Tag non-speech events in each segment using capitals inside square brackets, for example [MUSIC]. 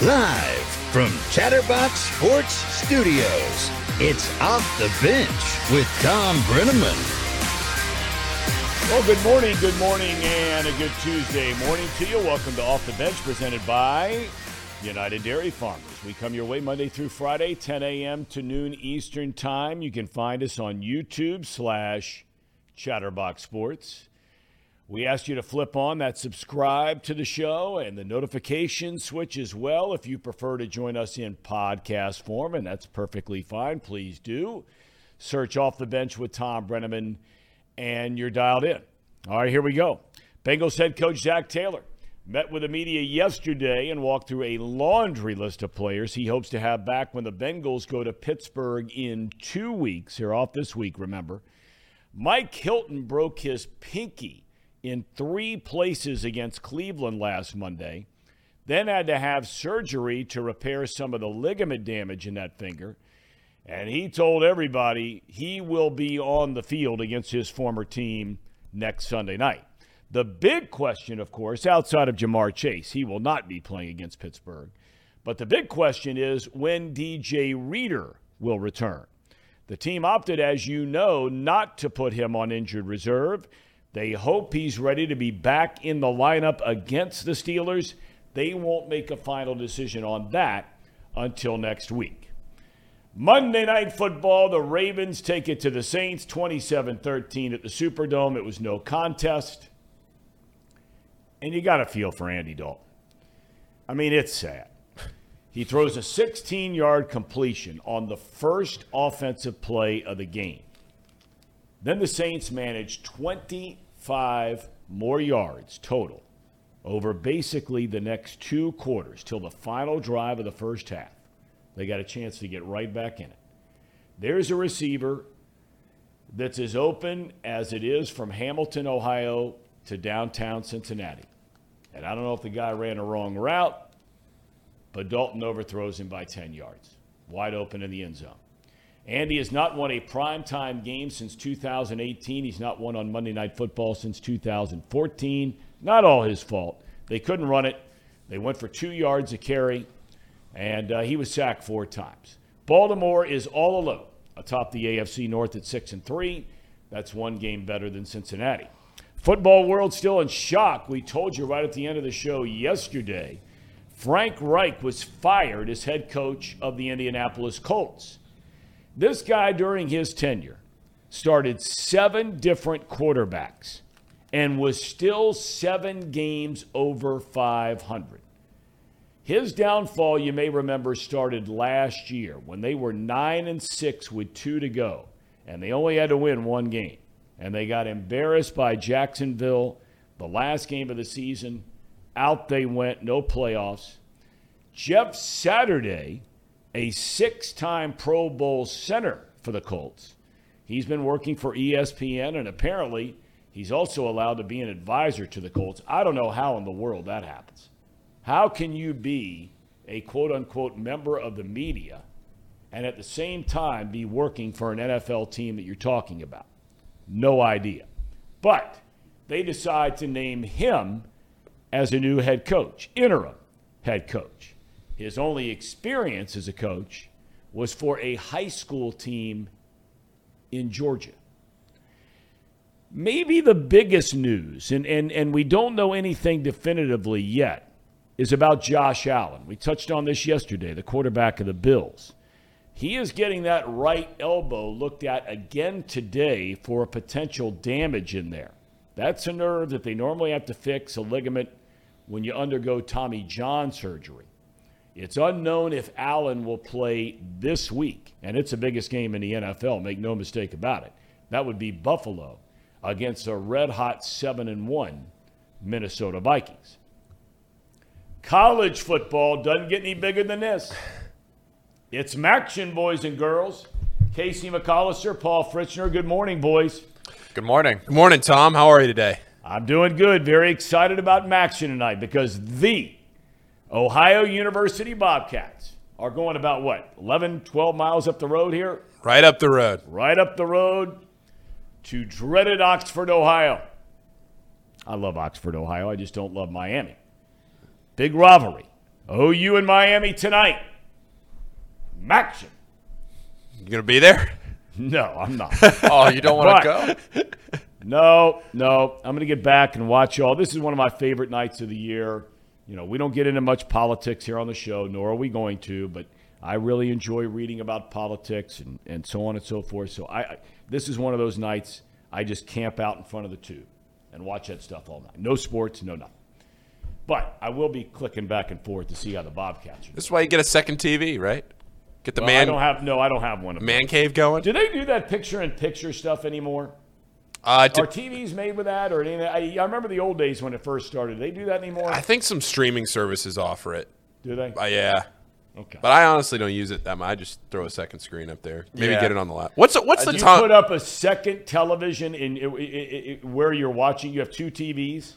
Live from Chatterbox Sports Studios, it's Off the Bench with Thom Brennaman. Well, good morning, good morning, and a good Tuesday morning to you. Welcome to Off the Bench, presented by United Dairy Farmers. We come your way Monday through Friday, 10 a.m. to noon Eastern Time. You can find us on YouTube slash Chatterbox Sports. We asked you to flip on that subscribe to the show and the notification switch as well if you prefer to join us in podcast form, and that's perfectly fine. Please do. Search off the bench with Thom Brennaman, and you're dialed in. All right, here we go. Bengals head coach Zac Taylor met with the media yesterday and walked through a laundry list of players he hopes to have back when the Bengals go to Pittsburgh in two weeks. They're off this week, remember. Mike Hilton broke his pinky in three places against Cleveland last Monday, then had to have surgery to repair some of the ligament damage in that finger. And he told everybody he will be on the field against his former team next Sunday night. The big question, of course, outside of Ja'Marr Chase, he will not be playing against Pittsburgh. But the big question is when DJ Reader will return. The team opted, as you know, not to put him on injured reserve they hope he's ready to be back in the lineup against the Steelers. They won't make a final decision on that until next week. Monday Night Football, the Ravens take it to the Saints 27 13 at the Superdome. It was no contest. And you got to feel for Andy Dalton. I mean, it's sad. He throws a 16 yard completion on the first offensive play of the game. Then the Saints manage 20 five more yards total over basically the next two quarters till the final drive of the first half. They got a chance to get right back in it. There's a receiver that's as open as it is from Hamilton, Ohio to downtown Cincinnati. And I don't know if the guy ran a wrong route, but Dalton overthrows him by 10 yards, wide open in the end zone. Andy has not won a primetime game since 2018. He's not won on Monday Night Football since 2014. Not all his fault. They couldn't run it. They went for two yards a carry, and uh, he was sacked four times. Baltimore is all alone atop the AFC North at six and three. That's one game better than Cincinnati. Football world still in shock. We told you right at the end of the show yesterday. Frank Reich was fired as head coach of the Indianapolis Colts. This guy, during his tenure, started seven different quarterbacks and was still seven games over 500. His downfall, you may remember, started last year when they were 9 and 6 with two to go, and they only had to win one game. And they got embarrassed by Jacksonville the last game of the season. Out they went, no playoffs. Jeff Saturday a six time Pro Bowl center for the Colts. He's been working for ESPN, and apparently he's also allowed to be an advisor to the Colts. I don't know how in the world that happens. How can you be a quote unquote member of the media and at the same time be working for an NFL team that you're talking about? No idea. But they decide to name him as a new head coach, interim head coach. His only experience as a coach was for a high school team in Georgia. Maybe the biggest news, and, and, and we don't know anything definitively yet, is about Josh Allen. We touched on this yesterday, the quarterback of the Bills. He is getting that right elbow looked at again today for a potential damage in there. That's a nerve that they normally have to fix, a ligament, when you undergo Tommy John surgery. It's unknown if Allen will play this week, and it's the biggest game in the NFL, make no mistake about it. That would be Buffalo against a red hot 7 and 1 Minnesota Vikings. College football doesn't get any bigger than this. It's MACtion, boys and girls. Casey McAllister, Paul Fritschner. Good morning, boys. Good morning. Good morning, Thom. How are you today? I'm doing good. Very excited about MACtion tonight because the Ohio University Bobcats are going about what, 11, 12 miles up the road here? Right up the road. Right up the road to dreaded Oxford, Ohio. I love Oxford, Ohio. I just don't love Miami. Big rivalry. OU in Miami tonight. MACtion. You gonna be there? No, I'm not. [LAUGHS] Oh, you don't want to go? [LAUGHS] No, no. I'm going to get back and watch y'all. This is one of my favorite nights of the year. You know, we don't get into much politics here on the show, nor are we going to, but I really enjoy reading about politics and, and so on and so forth. So I, I this is one of those nights I just camp out in front of the tube and watch that stuff all night. No sports, no nothing. But I will be clicking back and forth to see how the Bobcats are. This is why you get a second TV, right? Get the Well, I man don't have no, I don't have one of man cave going. Do they do that picture in picture stuff anymore? Uh, Are TVs made with that or anything? I, I remember the old days when it first started. Do they do that anymore? I think some streaming services offer it. do they? Uh, yeah, Okay. but I honestly don't use it that much. I just throw a second screen up there. Maybe Yeah. get it on the lap. What's the, what's the you time? put up a second television in i- i- i- where you're watching. You have two TVs.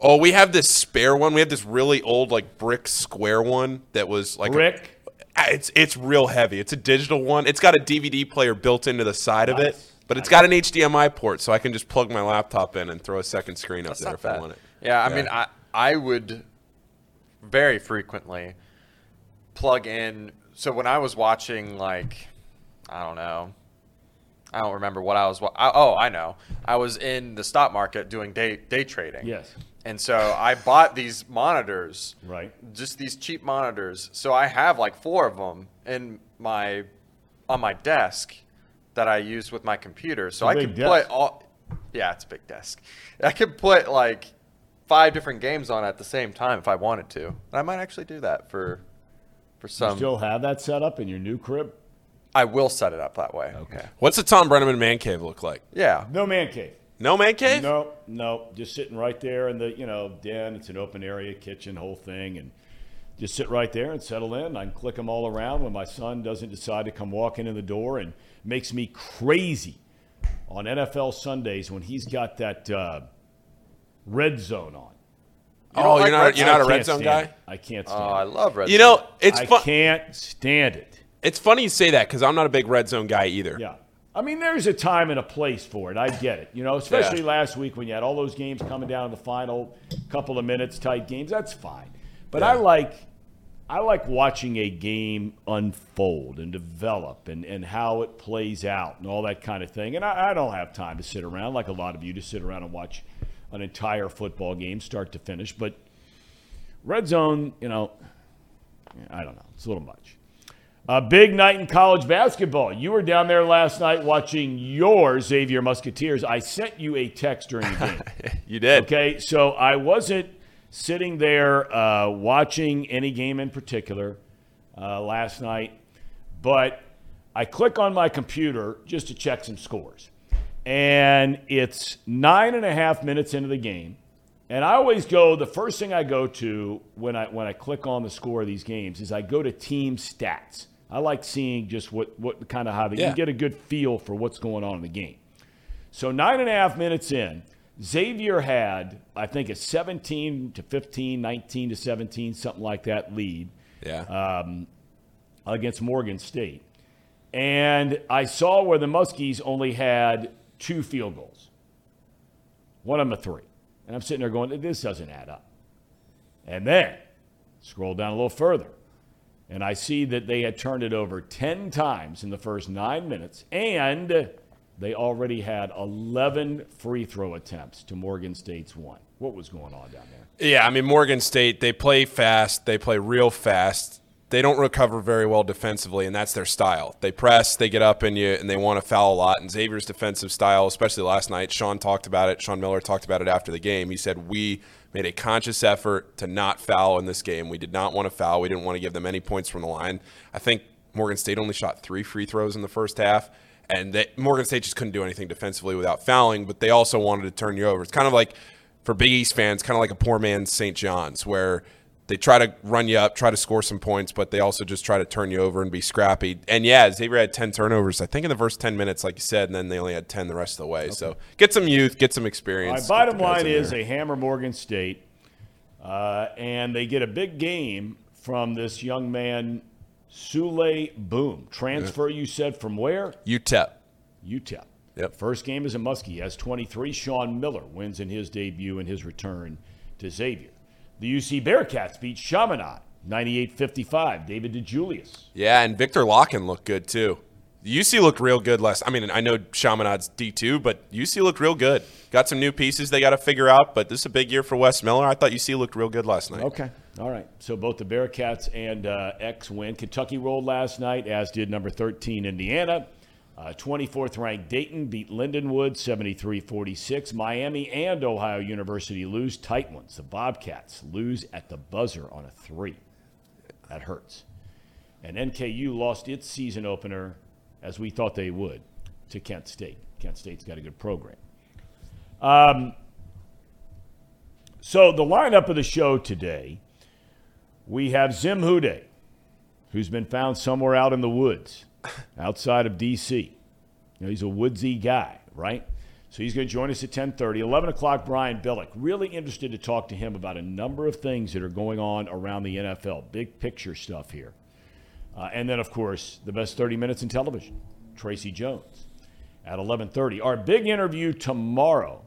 Oh, we have this spare one. We have this really old like brick square one that was like Brick. Ah, it's it's real heavy. It's a digital one. It's got a DVD player built into the side of it, Nice. But it's got an HDMI port, so I can just plug my laptop in and throw a second screen up That's there not if I want it. Yeah, I mean, I I would very frequently plug in. So when I was watching, like, I don't know, I don't remember what I was. wa- I, oh, I know. I was in the stock market doing day day trading. Yes. And so I bought these monitors. Right. Just these cheap monitors. So I have like four of them in my on my desk that I use with my computer. So I big could desk. put all. Yeah, it's a big desk. I could put like five different games on at the same time if I wanted to. And I might actually do that for for You some. still have that set up in your new crib? I will set it up that way. Okay. What's the Thom Brennaman man cave look like? Yeah. No man cave. No man cave? No, no. Just sitting right there in the you know den. It's an open area, kitchen, whole thing, and just sit right there and settle in. I can click them all around when my son doesn't decide to come walking in the door and makes me crazy on NFL Sundays when he's got that uh, red zone on. You don't oh, like you're not red you're not a red zone guy. it. I can't Oh, stand I it. love Red You Zone. know, it's I can't stand it. It's funny you say that because I'm not a big red zone guy either. Yeah. I mean, there's a time and a place for it. I get it. You know, especially last week when you had all those games coming down to the final couple of minutes, tight games. That's fine. But I like, I like watching a game unfold and develop and, and how it plays out and all that kind of thing. And I, I don't have time to sit around like a lot of you to sit around and watch an entire football game start to finish. But red zone, you know, I don't know. It's a little much. A big night in college basketball. You were down there last night watching your Xavier Musketeers. I sent you a text during the game. [LAUGHS] You did. Okay, so I wasn't sitting there uh, watching any game in particular uh, last night, but I click on my computer just to check some scores. And it's nine and a half minutes into the game. And I always go, the first thing I go to when I, when I click on the score of these games is I go to team stats. I like seeing just what, what kind of how they, Yeah. you get a good feel for what's going on in the game. So nine and a half minutes in, Xavier had, I think, a 17 to 15, 19 to 17, something like that lead Yeah. Um, against Morgan State. And I saw where the Muskies only had two field goals. One of them a three. And I'm sitting there going, this doesn't add up. And then scroll down a little further. And I see that they had turned it over 10 times in the first nine minutes. And they already had 11 free throw attempts to Morgan State's one. What was going on down there? Yeah, I mean Morgan State, they play fast, they play real fast. They don't recover very well defensively, and that's their style. They press, they get up in you, and they want to foul a lot. And Xavier's defensive style, especially last night, Sean talked about it. Sean Miller talked about it after the game. He said we made a conscious effort to not foul in this game. We did not want to foul. We didn't want to give them any points from the line. I think Morgan State only shot three free throws in the first half and that Morgan State just couldn't do anything defensively without fouling, but they also wanted to turn you over. It's kind of like for Big East fans, kind of like a poor man's St. John's, where they try to run you up, try to score some points, but they also just try to turn you over and be scrappy. And yeah, Xavier had 10 turnovers, I think, in the first 10 minutes, like you said, and then they only had 10 the rest of the way. So get some youth, get some experience. My experience. bottom Get the guys line is they hammer Morgan State, uh, and they get a big game from this young man, Souley Boum. Transfer, you said, from where? UTEP. UTEP. Yep. First game is a Muskie. He has 23. Sean Miller wins in his debut and his return to Xavier. The UC Bearcats beat Chaminade 98-55, David DeJulius. Yeah, and Viktor Lakhin looked good too. UC looked real good last. I mean, I know Chaminade's D two, but UC looked real good. Got some new pieces they got to figure out, but this is a big year for Wes Miller. I thought UC looked real good last night. Okay, all right. So both the Bearcats and uh, X win. Kentucky rolled last night, as did number thirteen Indiana. Uh, 24th ranked Dayton beat Lindenwood 73 46. Miami and Ohio University lose tight ones. The Bobcats lose at the buzzer on a three. That hurts. And NKU lost its season opener, as we thought they would, to Kent State. Kent State's got a good program. Um, so, the lineup of the show today we have Zim WhoDey, who's been found somewhere out in the woods [LAUGHS] outside of D.C. You know, he's a woodsy guy, right? So he's going to join us at 10:30. 11 o'clock, Brian Billick. Really interested to talk to him about a number of things that are going on around the NFL, big picture stuff here. Uh, and then, of course, the best 30 minutes in television, Tracy Jones at 11:30. Our big interview tomorrow,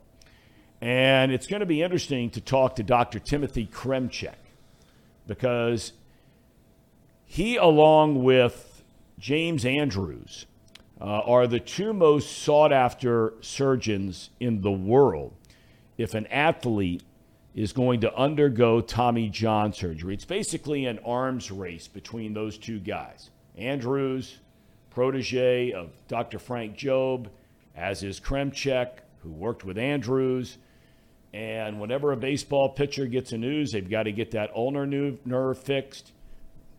and it's going to be interesting to talk to Dr. Timothy Kremchek because he, along with James Andrews, uh, are the two most sought after surgeons in the world if an athlete is going to undergo Tommy John surgery. It's basically an arms race between those two guys. Andrews, protege of Dr. Frank Jobe, as is Kremchek, who worked with Andrews. And whenever a baseball pitcher gets a news, they've got to get that ulnar nerve fixed.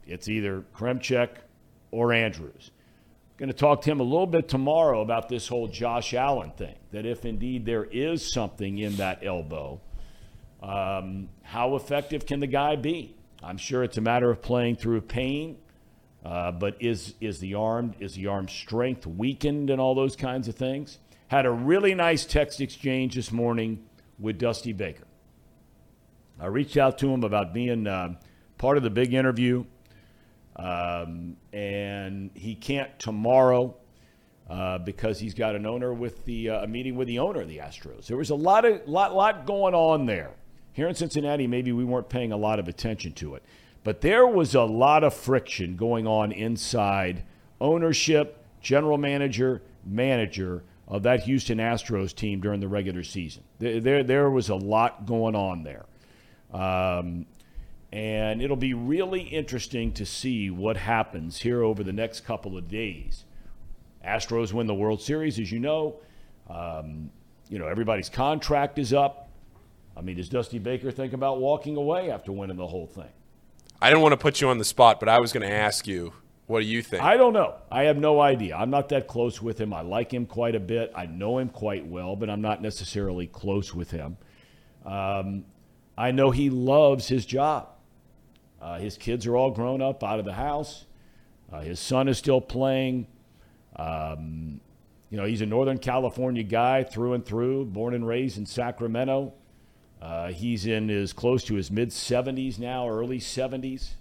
It's either Kremchek or Andrews. Going to talk to him a little bit tomorrow about this whole Josh Allen thing. That if indeed there is something in that elbow, um, how effective can the guy be? I'm sure it's a matter of playing through pain, uh, but is is the arm is the arm strength weakened and all those kinds of things? Had a really nice text exchange this morning with Dusty Baker. I reached out to him about being uh, part of the big interview. Um, and he can't tomorrow uh, because he's got an owner with the uh, a meeting with the owner of the Astros. There was a lot of lot lot going on there. Here in Cincinnati, maybe we weren't paying a lot of attention to it, but there was a lot of friction going on inside ownership, general manager, manager of that Houston Astros team during the regular season. There, there, was a lot going on there. Um, and it'll be really interesting to see what happens here over the next couple of days. Astros win the World Series, as you know. Um, you know, everybody's contract is up. I mean, does Dusty Baker think about walking away after winning the whole thing? I didn't want to put you on the spot, but I was going to ask you, what do you think? I don't know. I have no idea. I'm not that close with him. I like him quite a bit. I know him quite well, but I'm not necessarily close with him. Um, I know he loves his job. Uh, his kids are all grown up out of the house. Uh, his son is still playing. Um, you know, he's a Northern California guy through and through, born and raised in Sacramento. Uh, he's in his close to his mid 70s now, early 70s.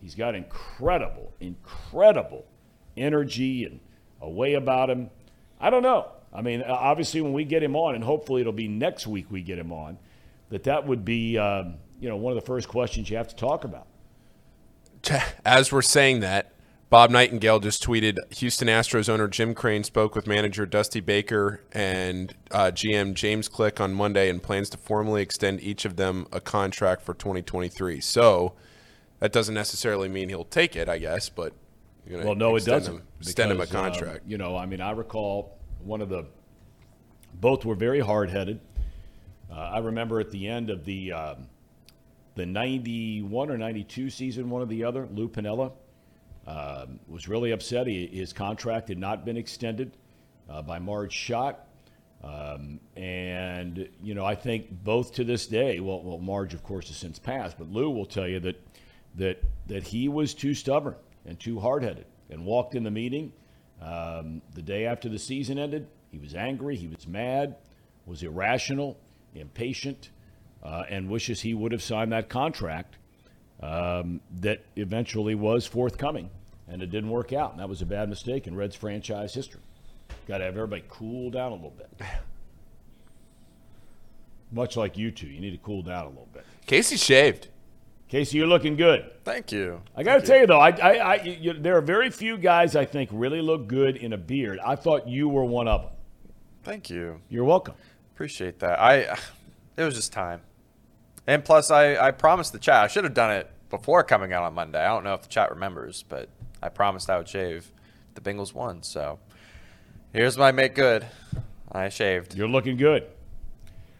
He's got incredible, incredible energy and a way about him. I don't know. I mean, obviously, when we get him on, and hopefully it'll be next week we get him on, that that would be, um, you know, one of the first questions you have to talk about [LAUGHS] as we're saying that, Bob Nightingale just tweeted Houston Astros owner Jim Crane spoke with manager Dusty Baker and uh, GM James Click on Monday and plans to formally extend each of them a contract for 2023. So that doesn't necessarily mean he'll take it, I guess, but well, no, it doesn't. Him, extend him a contract. Uh, you know, I mean, I recall one of the both were very hard headed. Uh, I remember at the end of the. Um, the 91 or 92 season, one or the other, Lou Piniella um, was really upset. He, his contract had not been extended uh, by Marge Schott. Um, and, you know, I think both to this day, well, well, Marge, of course, has since passed, but Lou will tell you that, that, that he was too stubborn and too hard headed and walked in the meeting um, the day after the season ended. He was angry, he was mad, was irrational, impatient uh, and wishes he would have signed that contract um, that eventually was forthcoming. And it didn't work out. And that was a bad mistake in Reds franchise history. Got to have everybody cool down a little bit. [LAUGHS] Much like you two, you need to cool down a little bit. Casey shaved. Casey, you're looking good. Thank you. I got to tell you though, I, I, I you, there are very few guys I think really look good in a beard. I thought you were one of them. Thank you. You're welcome. Appreciate that. I it was just time. And plus I, I promised the chat. I should have done it before coming out on Monday. I don't know if the chat remembers, but I promised I would shave. The Bengals won, so here's my make good. I shaved. You're looking good.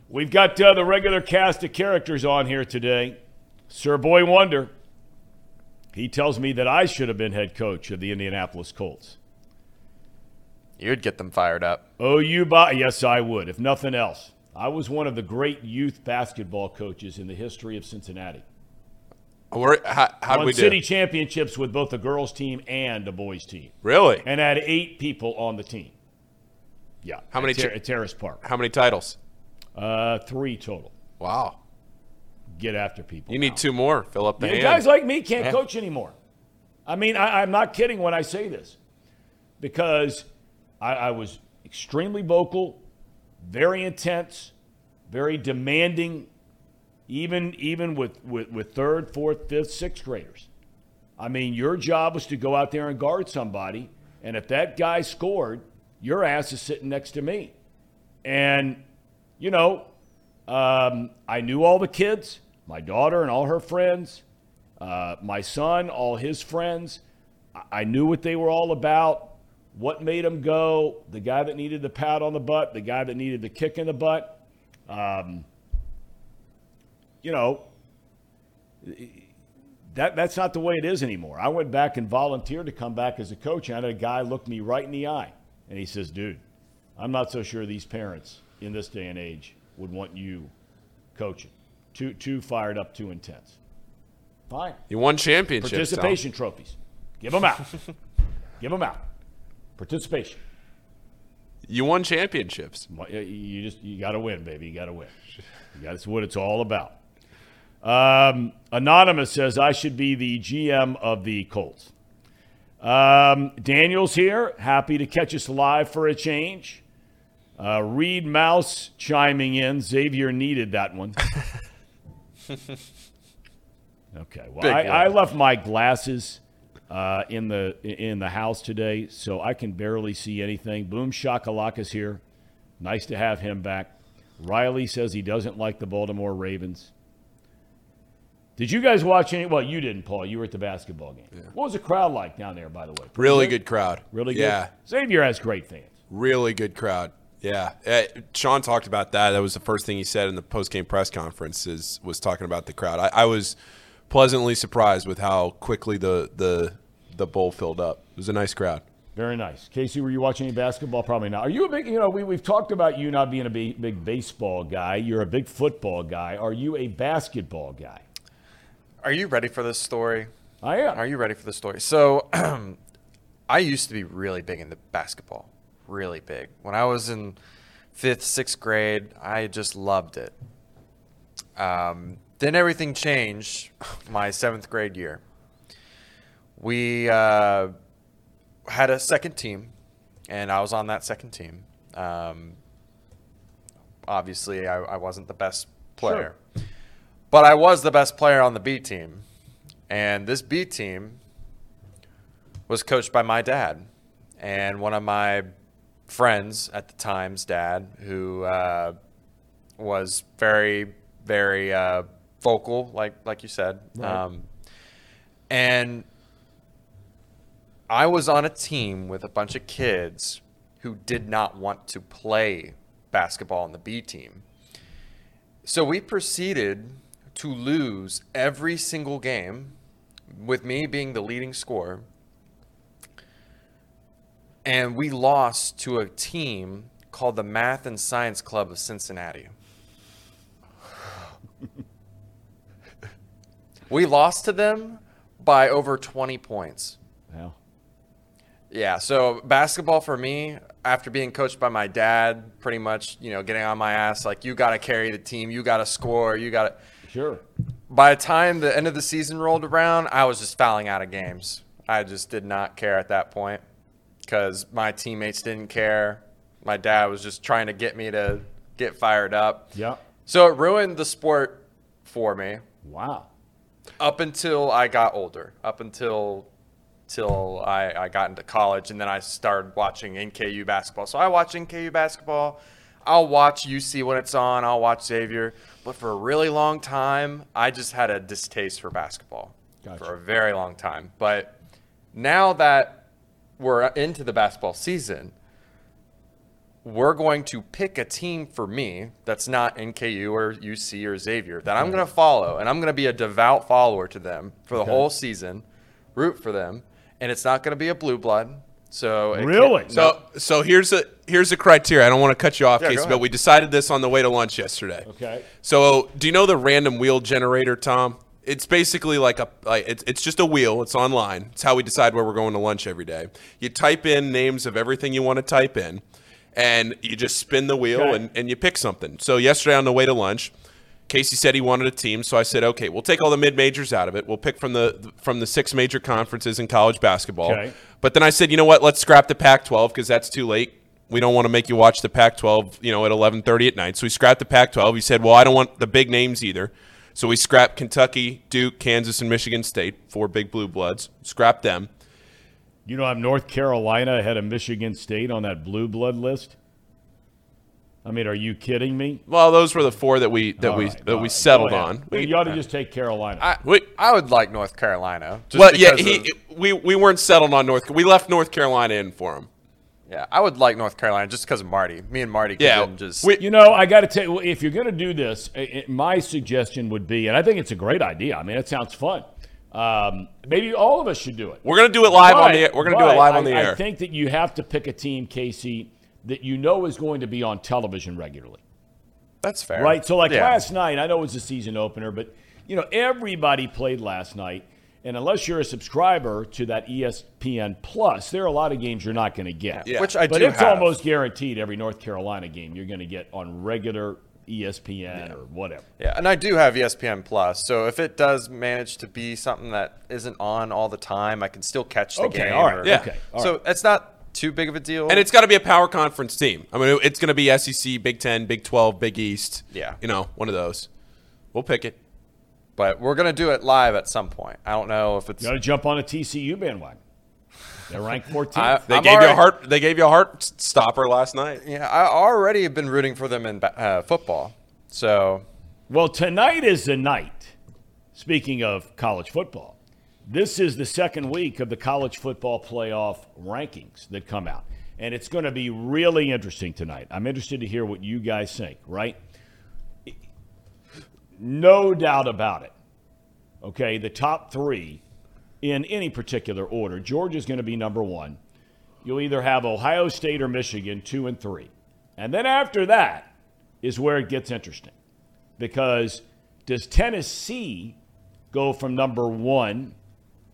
We've got uh, the regular cast of characters on here today. Sir Boy Wonder. He tells me that I should have been head coach of the Indianapolis Colts. You'd get them fired up. Oh, you buy? Yes, I would. If nothing else, I was one of the great youth basketball coaches in the history of Cincinnati. Where, how how'd Won we do? city championships with both the girls' team and the boys' team, Really? and had eight people on the team. Yeah. How many Ter- Terrace Park? How many titles? Uh, three total. Wow. Get after people. You now. need two more. Fill up the hand. guys like me can't Yeah. coach anymore. I mean, I, I'm not kidding when I say this because I, I was extremely vocal, very intense, very demanding, even even with, with, with third, fourth, fifth, sixth graders. I mean, your job was to go out there and guard somebody, and if that guy scored, your ass is sitting next to me. And, you know, um, I knew all the kids, my daughter and all her friends, uh, my son, all his friends. I- I knew what they were all about, what made them go, the guy that needed the pat on the butt, the guy that needed the kick in the butt. Um, you know, that, that's not the way it is anymore. I went back and volunteered to come back as a coach, and a guy look me right in the eye, and he says, dude, I'm not so sure these parents in this day and age would want you coaching. Too, too fired up, too intense. Fine. You won championships. Tom. Participation trophies. Give them out. [LAUGHS] Give them out. Participation. You won championships. You you just you got to win, baby. You got to win. [LAUGHS] That's what it's all about. Um, Anonymous says I should be the GM of the Colts. Um, Daniel's here, happy to catch us live for a change. Uh, Reed Mouse chiming in. Xavier needed that one. [LAUGHS] [LAUGHS] okay. Well, Big I. I left my glasses uh, in the in the house today, so I can barely see anything. Boom Shakalaka's here. Nice to have him back. Riley says he doesn't like the Baltimore Ravens. Did you guys watch any? Well, you didn't, Paul. You were at the basketball game. What was the crowd like down there, by the way? Pretty Really good crowd. Really good? Yeah. Xavier has great fans. Really good crowd. Yeah. Uh, Sean talked about that. That was the first thing he said in the post game press conference is was talking about the crowd. I, I was pleasantly surprised with how quickly the the the bowl filled up. It was a nice crowd. Very nice. Casey, were you watching any basketball? Probably not. Are you a big, you know, we, we've talked about you not being a big, big baseball guy. You're a big football guy. Are you a basketball guy? Are you ready for this story? I am. Are you ready for the story? So, [CLEARS THROAT] I used to be really big into basketball, really big. When I was in fifth, sixth grade, I just loved it. Um, then everything changed [LAUGHS] my seventh grade year. We uh, had a second team, and I was on that second team. Um, obviously, I, I wasn't the best player. But I was the best player on the B team. And this B team was coached by my dad and one of my friends at the time's dad, who uh, was very, very uh, vocal, like like you said. Um, and I was on a team with a bunch of kids who did not want to play basketball on the B team. So we proceeded to lose every single game, with me being the leading scorer. And we lost to a team called the Math and Science Club of Cincinnati. [LAUGHS] we lost to them by over 20 points. Well, Yeah, so basketball for me, after being coached by my dad, pretty much, you know, getting on my ass, like, you got to carry the team, you got to score, you got to. sure. By the time the end of the season rolled around, I was just fouling out of games. I just did not care at that point because my teammates didn't care. My dad was just trying to get me to get fired up. Yeah. So it ruined the sport for me. Wow. up until I got older, up until till I, I got into college, and then I started watching NKU basketball. So I watch NKU basketball. I'll watch UC when it's on. I'll watch Xavier. But for a really long time, I just had a distaste for basketball Gotcha. for a very long time. But now that we're into the basketball season, we're going to pick a team for me that's not NKU or UC or Xavier that I'm going to follow, and I'm going to be a devout follower to them for the Okay. whole season, root for them, and it's not going to be a blue blood. So Really? So so here's a here's a criteria. I don't want to cut you off, Yeah, Casey, but we decided this on the way to lunch yesterday. Okay. So do you know the random wheel generator, Thom? It's basically like a like it's it's just a wheel. It's online. It's how we decide where we're going to lunch every day. You type in names of everything you want to type in, and you just spin the wheel Okay. and, and you pick something. So yesterday on the way to lunch, Casey said he wanted a team, so I said, okay, we'll take all the mid majors out of it. We'll pick from the from the six major conferences in college basketball. Okay. But then I said, you know what? Let's scrap the Pac-12 because that's too late. We don't want to make you watch the Pac-12, you know, at 11:30 at night. So we scrapped the Pac-12. He said, well, I don't want the big names either. So we scrapped Kentucky, Duke, Kansas, and Michigan State, four big blue bloods. Scrapped them. You know, I'm North Carolina ahead of Michigan State on that blue blood list. I mean, are you kidding me? Well, those were the four that we that All we right, that we right. settled Go on. We- you ought to just take Carolina. I, Wait. I would like North Carolina. Just well, yeah, he, of- we we weren't settled on North. We left North Carolina in for him. Yeah, I would like North Carolina just because of Marty. Me and Marty could Yeah, then just we- You know, I got to tell you, if you're going to do this, i i my suggestion would be, and I think it's a great idea. I mean, it sounds fun. Um, maybe all of us should do it. We're gonna do it live on the. We're gonna do it live on I- the air. I think that you have to pick a team, Casey, that you know is going to be on television regularly. that's fair, Right. So like Yeah. last night, I know it was a season opener, but you know everybody played last night, and unless you're a subscriber to that ESPN Plus, there are a lot of games you're not going to get. Yeah. which I but do it's have. almost guaranteed every North Carolina game you're going to get on regular ESPN or whatever. Yeah, and I do have ESPN Plus, so if it does manage to be something that isn't on all the time, I can still catch the Okay, game. all right, or- Yeah. okay, all so right. it's not too big of a deal. And it's got to be a power conference team. I mean, it's going to be SEC, Big Ten, Big Twelve, Big East. Yeah. you know, one of those. We'll pick it. But we're gonna do it live at some point. I don't know if it's You got to jump on a TCU bandwagon. They're ranked [LAUGHS] 14th. I- They I'm gave you a heart. They gave you a heart stopper last night. yeah. I already have been rooting for them in uh, football, so Well, tonight is the night. Speaking of college football, this is the second week of the college football playoff rankings that come out. And it's going to be really interesting tonight. I'm interested to hear what you guys think, right? No doubt about it. Okay, the top three in any particular order. Georgia's going to be number one. You'll either have Ohio State or Michigan, two and three. And then after that is where it gets interesting because does Tennessee go from number one,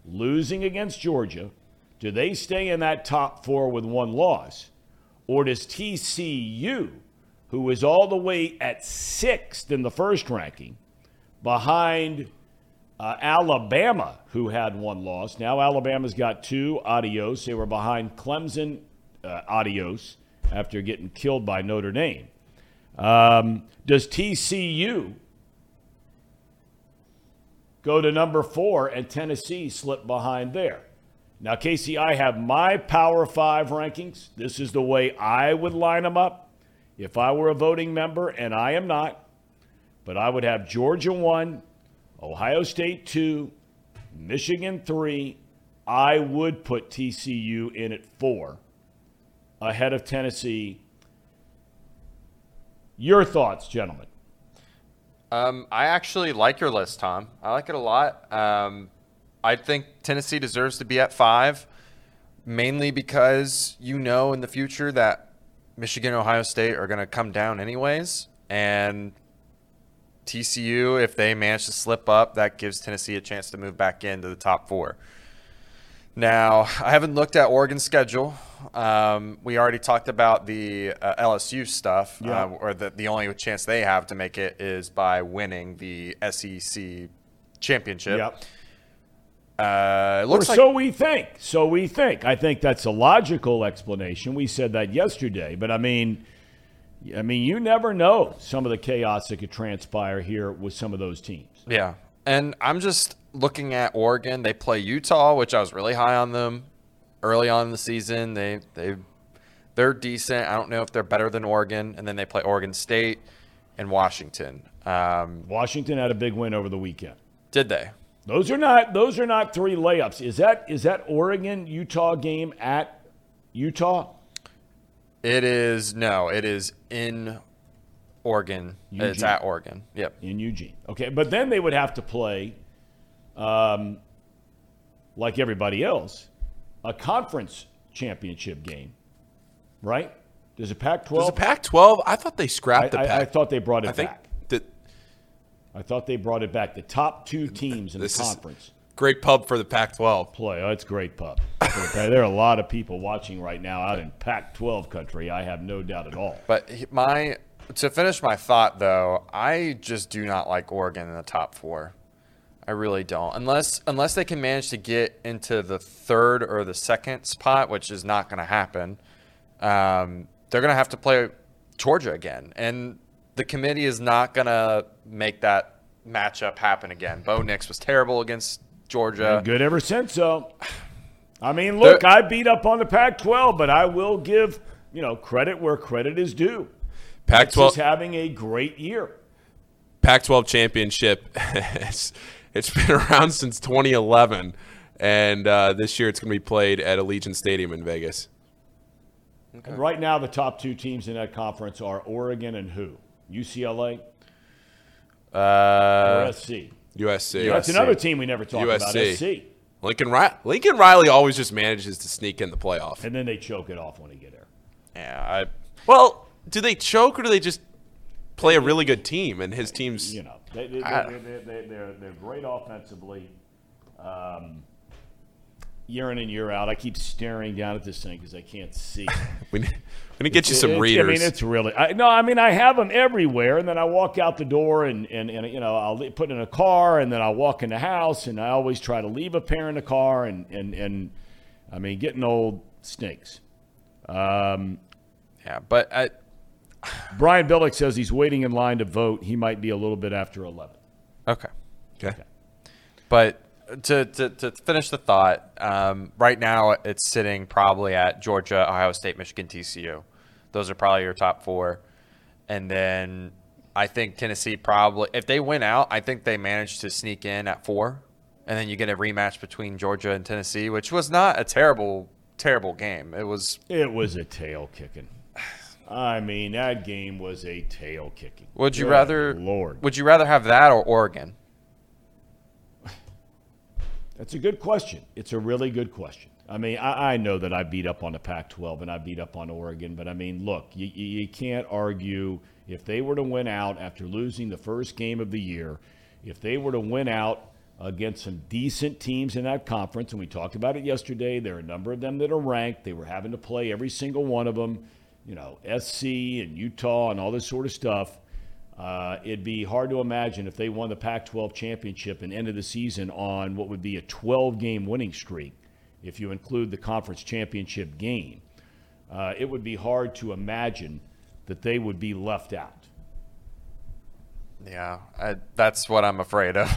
losing against Georgia? Do they stay in that top four with one loss? Or does TCU, who is all the way at sixth in the first ranking, behind uh, Alabama, who had one loss. Now Alabama's got two. Adios. They were behind Clemson. Uh, adios after getting killed by Notre Dame. Um, does TCU go to number four and Tennessee slip behind there? Now, Casey, I have my Power Five rankings. This is the way I would line them up if I were a voting member, and I am not. But I would have Georgia one, Ohio State two, Michigan three. I would put TCU in at four, ahead of Tennessee. Your thoughts, gentlemen? Um, I actually like your list, Thom. I like it a lot. Um, I think Tennessee deserves to be at five, mainly because you know in the future that Michigan Ohio State are going to come down anyways. And TCU, if they manage to slip up, that gives Tennessee a chance to move back into the top four. Now, I haven't looked at Oregon's schedule. Um, we already talked about the uh, LSU stuff, Yeah. uh, or the, the only chance they have to make it is by winning the SEC championship. Uh, it Or like so we think. So we think. I think that's a logical explanation. We said that yesterday, but I mean, I mean, you never know some of the chaos that could transpire here with some of those teams. Yeah. And I'm just looking at Oregon, they play Utah, which I was really high on them early on in the season. They they they're decent. I don't know if they're better than Oregon, and then they play Oregon State and Washington. Um, Washington had a big win over the weekend. did they? Those are not those are not three layups. Is that is that Oregon Utah game at Utah? It is no. It is in Oregon. It's at Oregon. Yep. in Eugene. Okay, but then they would have to play, um, like everybody else, a conference championship game, right? There's a Pac-12. There's a Pac-12. I thought they I, scrapped the I- Pac. I thought they brought it I back. that I thought they brought it back. The top two teams in the This is- conference great pub for the Pac-12. play. Oh, it's great pub. there are a lot of people watching right now out in Pac-12 country. I have no doubt at all. But my to finish my thought though, I just do not like Oregon in the top four. I really don't. Unless unless they can manage to get into the third or the second spot, which is not going to happen. Um, they're going to have to play Georgia again, and the committee is not going to make that matchup happen again. Bo Nix was terrible against Georgia. Been good ever since, though. I mean, [SIGHS] look, There- I beat up on the Pac-12, but I will give you know credit where credit is due. Pac-12 is having a great year. Pac-12 championship. [LAUGHS] it's, it's been around since 2011, and uh, this year it's going to be played at Allegiant Stadium in Vegas. And right now, the top two teams in that conference are Oregon and who? UCLA Uh, SC. USC. That's USC. another team we never talk about. USC. Lincoln, Ri- Lincoln Riley always just manages to sneak in the playoff. and then they choke it off when they get there. yeah, I, Well, do they choke or do they just play a really good team? And his team's You know, they, they, I- they, they, they, they're they're great offensively. Um, year in and year out, I keep staring down at this thing because I can't see. [LAUGHS] we need to get you some It's- readers. I mean, it's really I, no. I mean, I have them everywhere, and then I walk out the door, and, and, and you know, I'll put in a car, and then I'll walk in the house, and I always try to leave a pair in the car, and and and I mean, getting old stinks. Um, yeah, but I, [SIGHS] Brian Billick says he's waiting in line to vote. He might be a little bit after eleven. okay. okay. But to, to, to finish the thought, um, right now it's sitting probably at Georgia, Ohio State, Michigan, TCU. Those are probably your top four. And then I think Tennessee probably, if they win out, I think they managed to sneak in at four. And then you get a rematch between Georgia and Tennessee, which was not a terrible, terrible game. It was, It was a tail kicking. I mean, that game was a tail kicking. would you Good rather, Lord? would you rather have that or Oregon? That's a good question. It's a really good question. I mean, I, I know that I beat up on the Pac 12 and I beat up on Oregon, but I mean, look, you, you you can't argue if they were to win out after losing the first game of the year, if they were to win out against some decent teams in that conference, and we talked about it yesterday, there are a number of them that are ranked. They were having to play every single one of them, you know, SC and Utah and all this sort of stuff. Uh, it'd be hard to imagine if they won the Pac 12 championship and ended the season on what would be a 12 game winning streak, if you include the conference championship game. Uh, it would be hard to imagine that they would be left out. Yeah, I, that's what I'm afraid of.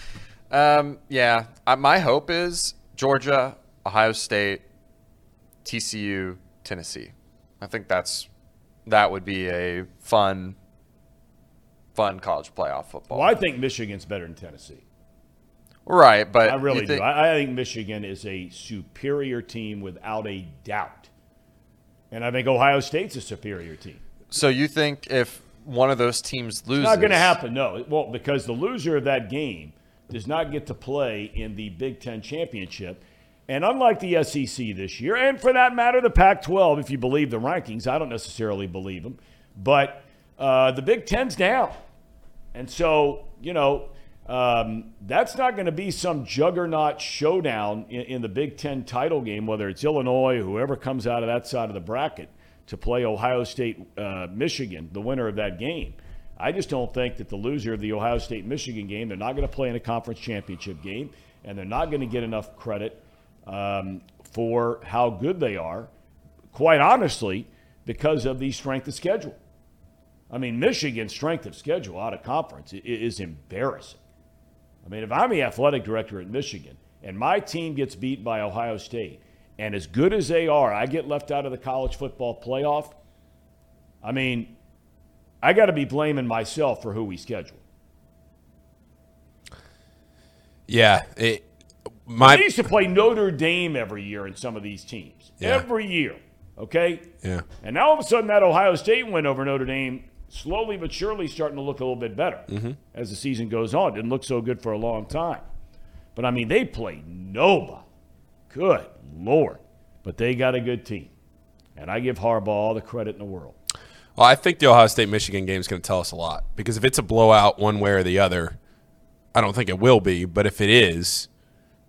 [LAUGHS] um, yeah, I, my hope is Georgia, Ohio State, TCU, Tennessee. I think that's that would be a fun, fun college playoff football. Well, I think Michigan's better than Tennessee. Right, but I really think, do. I, I think Michigan is a superior team without a doubt. And I think Ohio State's a superior team. so you think if one of those teams loses, it's Not going to happen, no. It won't because the loser of that game does not get to play in the Big Ten championship. And unlike the SEC this year, and for that matter, the Pac 12, if you believe the rankings, I don't necessarily believe them, but uh, the Big Ten's down. And so, you know, um, that's not going to be some juggernaut showdown in, in the Big Ten title game, whether it's Illinois, whoever comes out of that side of the bracket to play Ohio State, uh, Michigan, the winner of that game. I just don't think that the loser of the Ohio State Michigan game, they're not going to play in a conference championship game, and they're not going to get enough credit um, for how good they are, quite honestly, because of the strength of schedule. I mean, Michigan's strength of schedule out of conference is embarrassing. I mean, if I'm the athletic director at Michigan and my team gets beat by Ohio State, and as good as they are, I get left out of the college football playoff. I mean, I got to be blaming myself for who we schedule. Yeah, it, my they used to play Notre Dame every year in some of these teams. Yeah. Every year. Okay? yeah. And now all of a sudden that Ohio State win over Notre Dame slowly but surely starting to look a little bit better mm-hmm. as the season goes on. Didn't look so good for a long time. But I mean, they played nobody. Good Lord. But they got a good team. And I give Harbaugh all the credit in the world. Well, I think the Ohio State Michigan game is going to tell us a lot because if it's a blowout one way or the other, I don't think it will be. But if it is,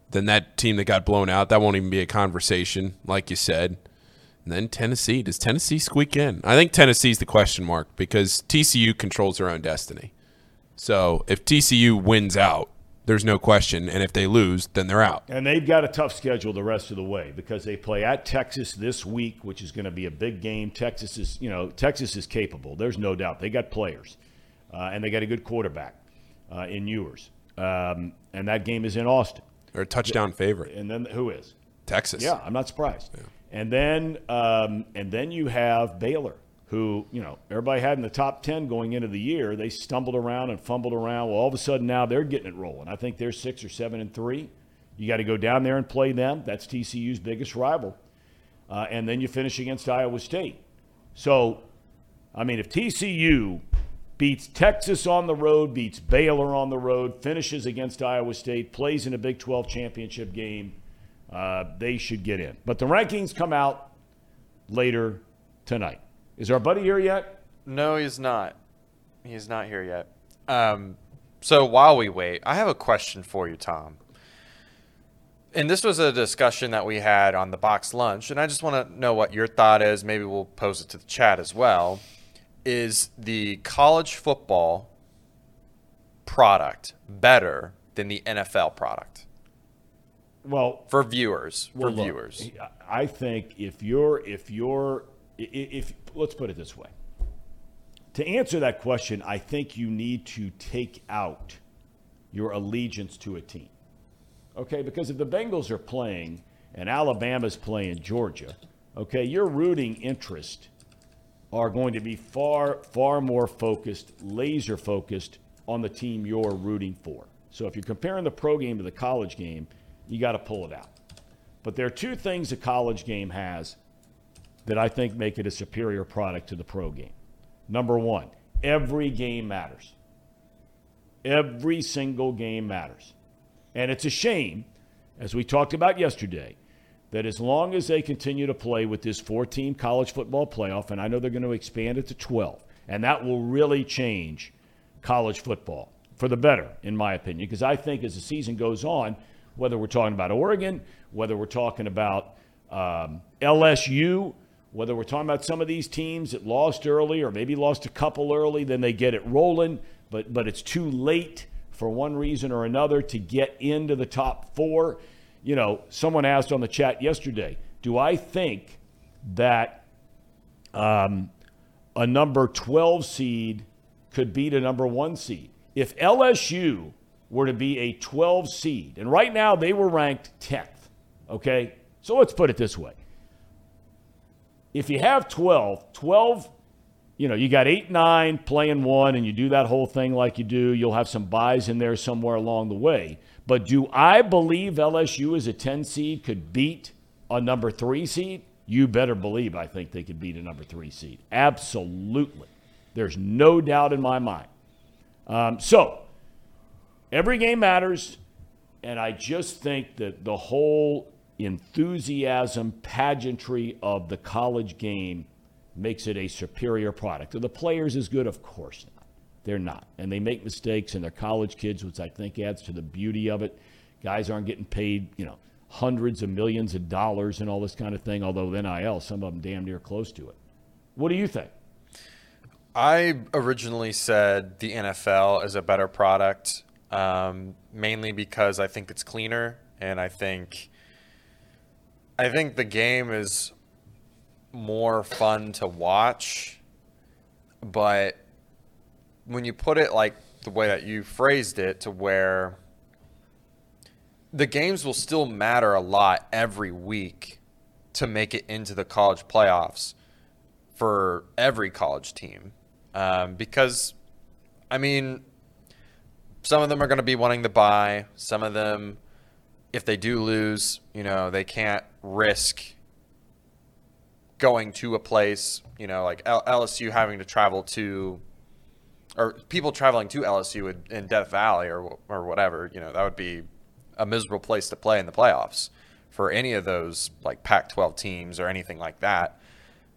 then that team that got blown out, that won't even be a conversation, like you said. And then Tennessee, does Tennessee squeak in? I think Tennessee's the question mark because TCU controls their own destiny. So if TCU wins out, there's no question, and if they lose, then they're out. And they've got a tough schedule the rest of the way because they play at Texas this week, which is going to be a big game. Texas is, you know, Texas is capable. There's no doubt. They got players, uh, and they got a good quarterback uh, in Ewers. Um, and that game is in Austin. They're a touchdown favorite. And then who is? Texas. Yeah, I'm not surprised. And then, um, and then you have Baylor, who you know everybody had in the top ten going into the year. They stumbled around and fumbled around. Well, all of a sudden now they're getting it rolling. I think they're six or seven and three. You got to go down there and play them. That's TCU's biggest rival. Uh, and then you finish against Iowa State. So, I mean, if TCU beats Texas on the road, beats Baylor on the road, finishes against Iowa State, plays in a Big 12 championship game, uh, they should get in. But the rankings come out later tonight. Is our buddy here yet? No, he's not. He's not here yet. Um, so while we wait, I have a question for you, Thom. And this was a discussion that we had on the box lunch, and I just want to know what your thought is. Maybe we'll pose it to the chat as well. Is the college football product better than the NFL product Well, for viewers? For look, viewers, I think if you're if you're i- i- if let's put it this way. To answer that question, I think you need to take out your allegiance to a team. Okay, because if the Bengals are playing and Alabama's playing Georgia, okay, your rooting interest are going to be far far more focused, laser focused on the team you're rooting for. So if you're comparing the pro game to the college game, you got to pull it out. But there are two things a college game has that I think make it a superior product to the pro game. Number one, every game matters. Every single game matters. And it's a shame, as we talked about yesterday, that as long as they continue to play with this four team college football playoff, and I know they're going to expand it to 12, and that will really change college football for the better, in my opinion, because I think as the season goes on, whether we're talking about Oregon, whether we're talking about um, LSU, whether we're talking about some of these teams that lost early or maybe lost a couple early, then they get it rolling, but but it's too late for one reason or another to get into the top four. You know, someone asked on the chat yesterday, do I think that um, a number 12 seed could beat a number one seed? If LSU were to be a 12 seed, and right now they were ranked 10th, okay? So let's put it this way. If you have 12, 12, you know, you got 8, 9 playing one, and you do that whole thing like you do, you'll have some buys in there somewhere along the way. But do I believe LSU as a 10 seed could beat a number three seed? You better believe I think they could beat a number three seed. Absolutely. There's no doubt in my mind. Um, so, every game matters. And I just think that the whole enthusiasm, pageantry of the college game makes it a superior product. Are the players as good? Of course not. They're not. And they make mistakes, and they're college kids, which I think adds to the beauty of it. Guys aren't getting paid, you know, hundreds of millions of dollars and all this kind of thing, although NIL, some of them damn near close to it. What do you think? I originally said the NFL is a better product, um, mainly because I think it's cleaner, and I think I think the game is more fun to watch. But when you put it like the way that you phrased it, to where the games will still matter a lot every week to make it into the college playoffs for every college team. Um, because, I mean, some of them are going to be wanting to buy. Some of them, if they do lose, you know, they can't risk going to a place, you know, like LSU having to travel to, or people traveling to LSU in, in Death Valley or or whatever. You know, that would be a miserable place to play in the playoffs for any of those like Pac-12 teams or anything like that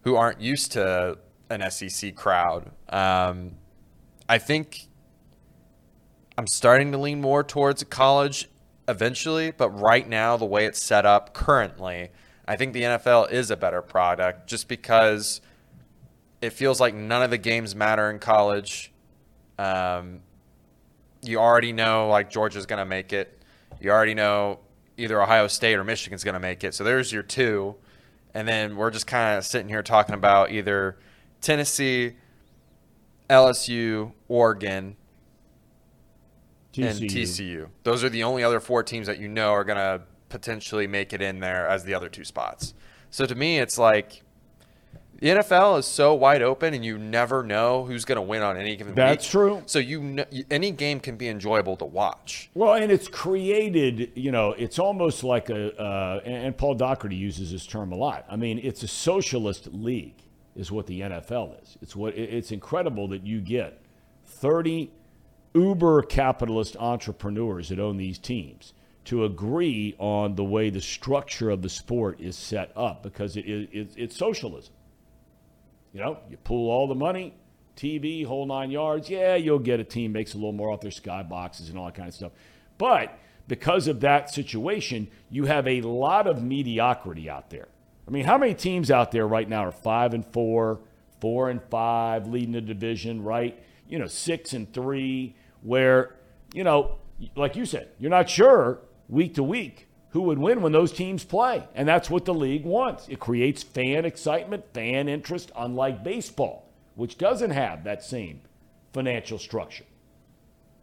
who aren't used to an SEC crowd. Um, I think I'm starting to lean more towards college eventually, but right now, the way it's set up currently, I think the NFL is a better product just because it feels like none of the games matter in college. Um, you already know like Georgia's going to make it. You already know either Ohio State or Michigan's going to make it. So there's your two. And then we're just kind of sitting here talking about either Tennessee, LSU, Oregon, TCU. and TCU. Those are the only other four teams that you know are going to potentially make it in there as the other two spots. So to me, it's like the NFL is so wide open, and you never know who's going to win on any given game. That's week. true. So you kn- any game can be enjoyable to watch. Well, and it's created, you know, it's almost like a, uh, and Paul Daugherty uses this term a lot. I mean, it's a socialist league, is what the NFL is. It's what it's incredible that you get 30 uber capitalist entrepreneurs that own these teams to agree on the way the structure of the sport is set up because it, it, it, it's socialism. You know, you pool all the money, TV, whole nine yards. Yeah, you'll get a team makes a little more off their skyboxes and all that kind of stuff. But because of that situation, you have a lot of mediocrity out there. I mean, how many teams out there right now are five and four, four and five, leading the division, right? You know, six and three, where, you know, like you said, you're not sure week to week who would win when those teams play. And that's what the league wants. It creates fan excitement, fan interest, unlike baseball, which doesn't have that same financial structure.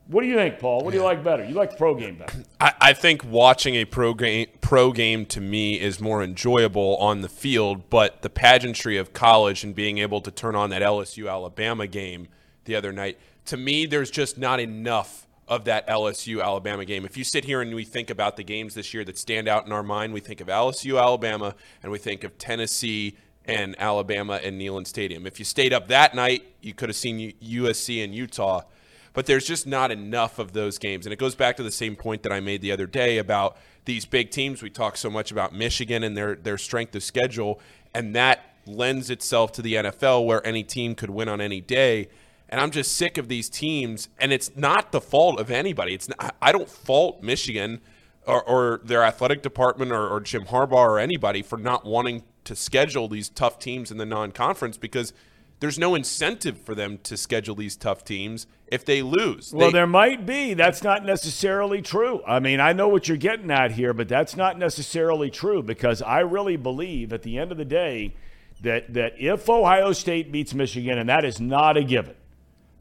What do you think, Paul? What do you like better? You like the pro game better. [CLEARS THROAT] I, I think watching a pro game, pro game to me is more enjoyable on the field, but the pageantry of college and being able to turn on that LSU Alabama game the other night, to me, there's just not enough of that LSU Alabama game. If you sit here and we think about the games this year that stand out in our mind, we think of LSU Alabama and we think of Tennessee and Alabama and Neyland Stadium. If you stayed up that night, you could have seen USC and Utah but there's just not enough of those games. And it goes back to the same point that I made the other day about these big teams. We talk so much about Michigan and their their strength of schedule, and that lends itself to the NFL where any team could win on any day. And I'm just sick of these teams, and it's not the fault of anybody. It's not, I don't fault Michigan or, or their athletic department or, or Jim Harbaugh or anybody for not wanting to schedule these tough teams in the non-conference because – there's no incentive for them to schedule these tough teams if they lose. Well, They- there might be. That's not necessarily true. I mean, I know what you're getting at here, but that's not necessarily true because I really believe at the end of the day that that if Ohio State beats Michigan, and that is not a given,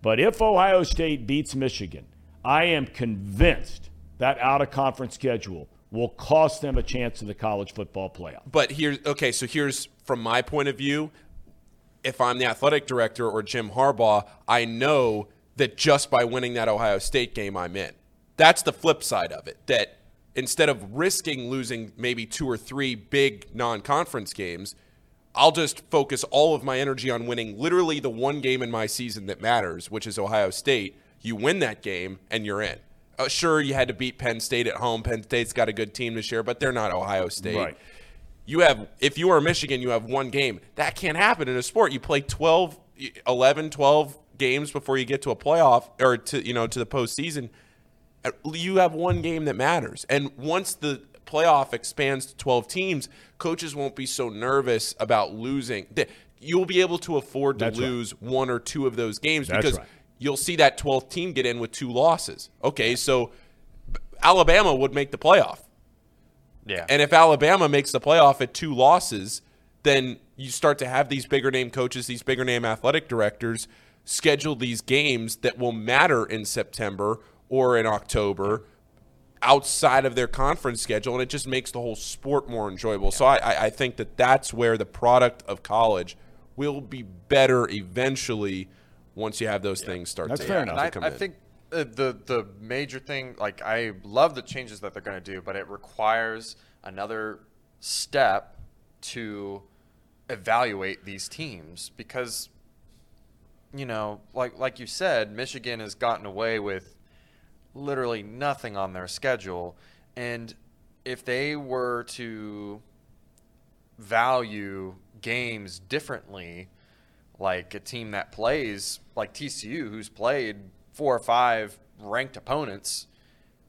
but if Ohio State beats Michigan, I am convinced that out of conference schedule will cost them a chance in the college football playoff. but here's okay. So here's from my point of view. If I'm the athletic director or Jim Harbaugh, I know that just by winning that Ohio State game, I'm in. That's the flip side of it. That instead of risking losing maybe two or three big non-conference games, I'll just focus all of my energy on winning literally the one game in my season that matters, which is Ohio State. You win that game and you're in. Uh, sure, you had to beat Penn State at home. Penn State's got a good team this year, but they're not Ohio State. Right. You have, if you are Michigan, you have one game. That can't happen in a sport. You play 12, 11, 12 games before you get to a playoff or to, you know, to the postseason. You have one game that matters. And once the playoff expands to 12 teams, coaches won't be so nervous about losing. You'll be able to afford to That's right. lose one or two of those games That's because right. you'll see that 12th team get in with two losses. Okay, so Alabama would make the playoff. Yeah. And if Alabama makes the playoff at two losses, then you start to have these bigger name coaches, these bigger name athletic directors schedule these games that will matter in September or in October. Outside of their conference schedule, and it just makes the whole sport more enjoyable. So I, I think that that's where the product of college will be better eventually once you have those things start That's to, fair to enough. come I, I think uh, the the major thing, like I love the changes that they're going to do, but it requires another step to evaluate these teams because, you know, like like you said, Michigan has gotten away with literally nothing on their schedule, and if they were to value games differently like a team that plays like TCU, who's played four or five ranked opponents,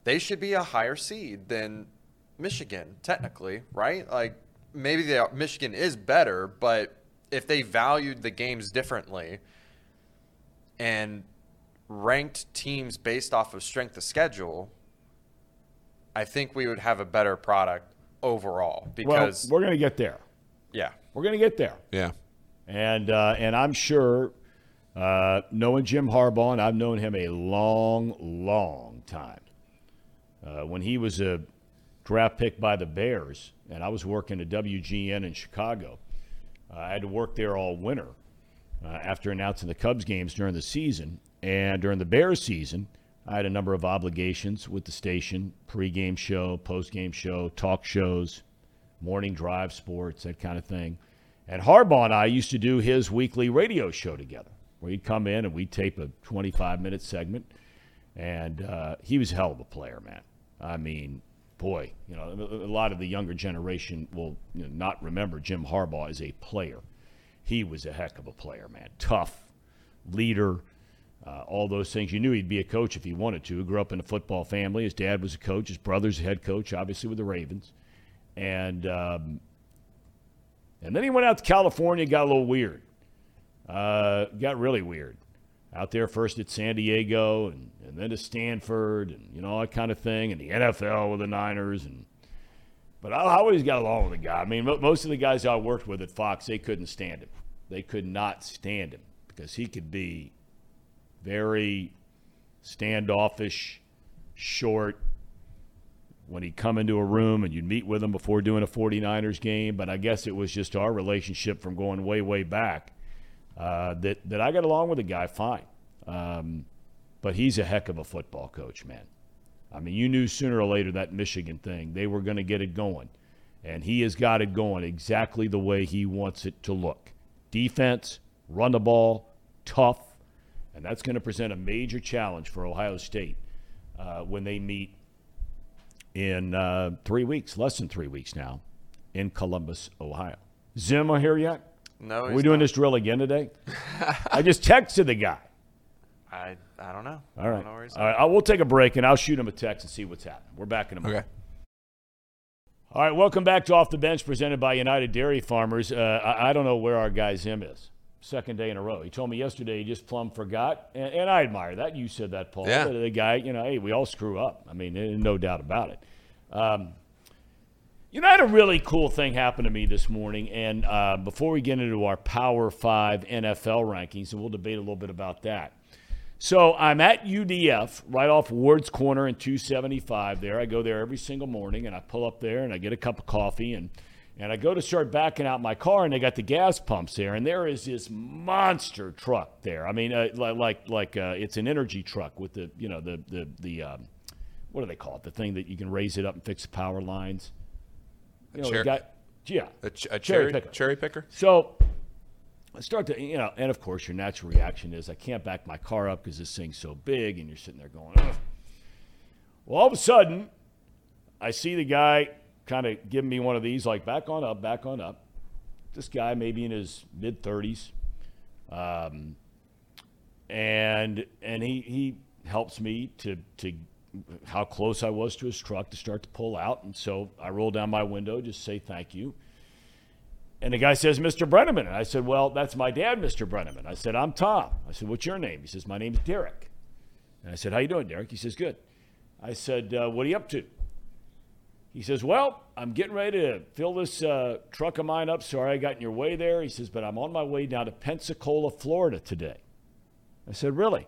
they should be a higher seed than Michigan, technically, right? Like maybe they are, Michigan is better, but if they valued the games differently and ranked teams based off of strength of schedule, I think we would have a better product overall. Because well, we're going to get there. yeah, We're going to get there. yeah. And uh, and I'm sure, uh, knowing Jim Harbaugh, and I've known him a long, long time. Uh, when he was a draft pick by the Bears, and I was working at WGN in Chicago, uh, I had to work there all winter uh, after announcing the Cubs games during the season. And during the Bears season, I had a number of obligations with the station pregame show, postgame show, talk shows, morning drive sports, that kind of thing. And Harbaugh and I used to do his weekly radio show together, where he'd come in and we'd tape a 25 minute segment. And uh, he was a hell of a player, man. I mean, boy, you know, a lot of the younger generation will you know, not remember Jim Harbaugh as a player. He was a heck of a player, man. Tough, leader, uh, all those things. You knew he'd be a coach if he wanted to. He grew up in a football family. His dad was a coach. His brother's a head coach, obviously with the Ravens. And um, and then he went out to California, got a little weird. Uh, got really weird. Out there first at San Diego and, and then to Stanford and, you know, that kind of thing. And the NFL with the Niners. and But I, always got along with the guy. I mean, mo- most of the guys I worked with at Fox, they couldn't stand him. They could not stand him because he could be very standoffish, short, when he'd come into a room and you'd meet with him before doing a 49ers game. But I guess it was just our relationship from going way, way back uh, that, that I got along with the guy fine. Um, but he's a heck of a football coach, man. I mean, you knew sooner or later that Michigan thing, they were going to get it going. And he has got it going exactly the way he wants it to look defense, run the ball, tough. And that's going to present a major challenge for Ohio State uh, when they meet in uh, three weeks, less than three weeks now, in Columbus, Ohio. Zim are here yet? no, Are he's we doing not. this drill again today? [LAUGHS] I just texted the guy. I I don't know. All I right. don't know where he's All right. I will take a break and I'll shoot him a text and see what's happening. We're back in a moment. Okay. All right. Welcome back to Off the Bench presented by United Dairy Farmers. Uh, I, I don't know where our guy Zim is. Second day in a row. He told me yesterday he just plumb forgot. And, and I admire that. You said that, Paul. Yeah. The, guy, you know, hey, we all screw up. I mean, no doubt about it. Um, you know, I had a really cool thing happen to me this morning. And uh, before we get into our Power Five NFL rankings, and we'll debate a little bit about that. So I'm at UDF, right off Ward's Corner in 275 there. I go there every single morning, and I pull up there, and I get a cup of coffee, and and I go to start backing out my car, and they got the gas pumps there, and there is this monster truck there. I mean, uh, like like like uh, it's an energy truck with the you know the the the um, what do they call it? The thing that you can raise it up and fix the power lines. You know, cher- the guy, yeah, A, ch- a Cherry cherry, picker. cherry picker? so I start to, you know, and of course, your natural reaction is I can't back my car up because this thing's so big, and you're sitting there going, Ugh. well, all of a sudden, I see the guy kind of giving me one of these, like back on up, back on up. This guy, maybe in his mid 30s, um, and and he he helps me to to how close I was to his truck to start to pull out, and so I roll down my window, just say thank you. And the guy says, Mr. Brennaman. And I said, Well, that's my dad, Mr. Brennaman. I said, I'm Thom. I said, What's your name? He says, My name's Derek. And I said, How you doing, Derek? He says, Good. I said, uh, What are you up to? He says, Well, I'm getting ready to fill this uh, truck of mine up. Sorry I got in your way there. He says, But I'm on my way down to Pensacola, Florida today. I said, Really?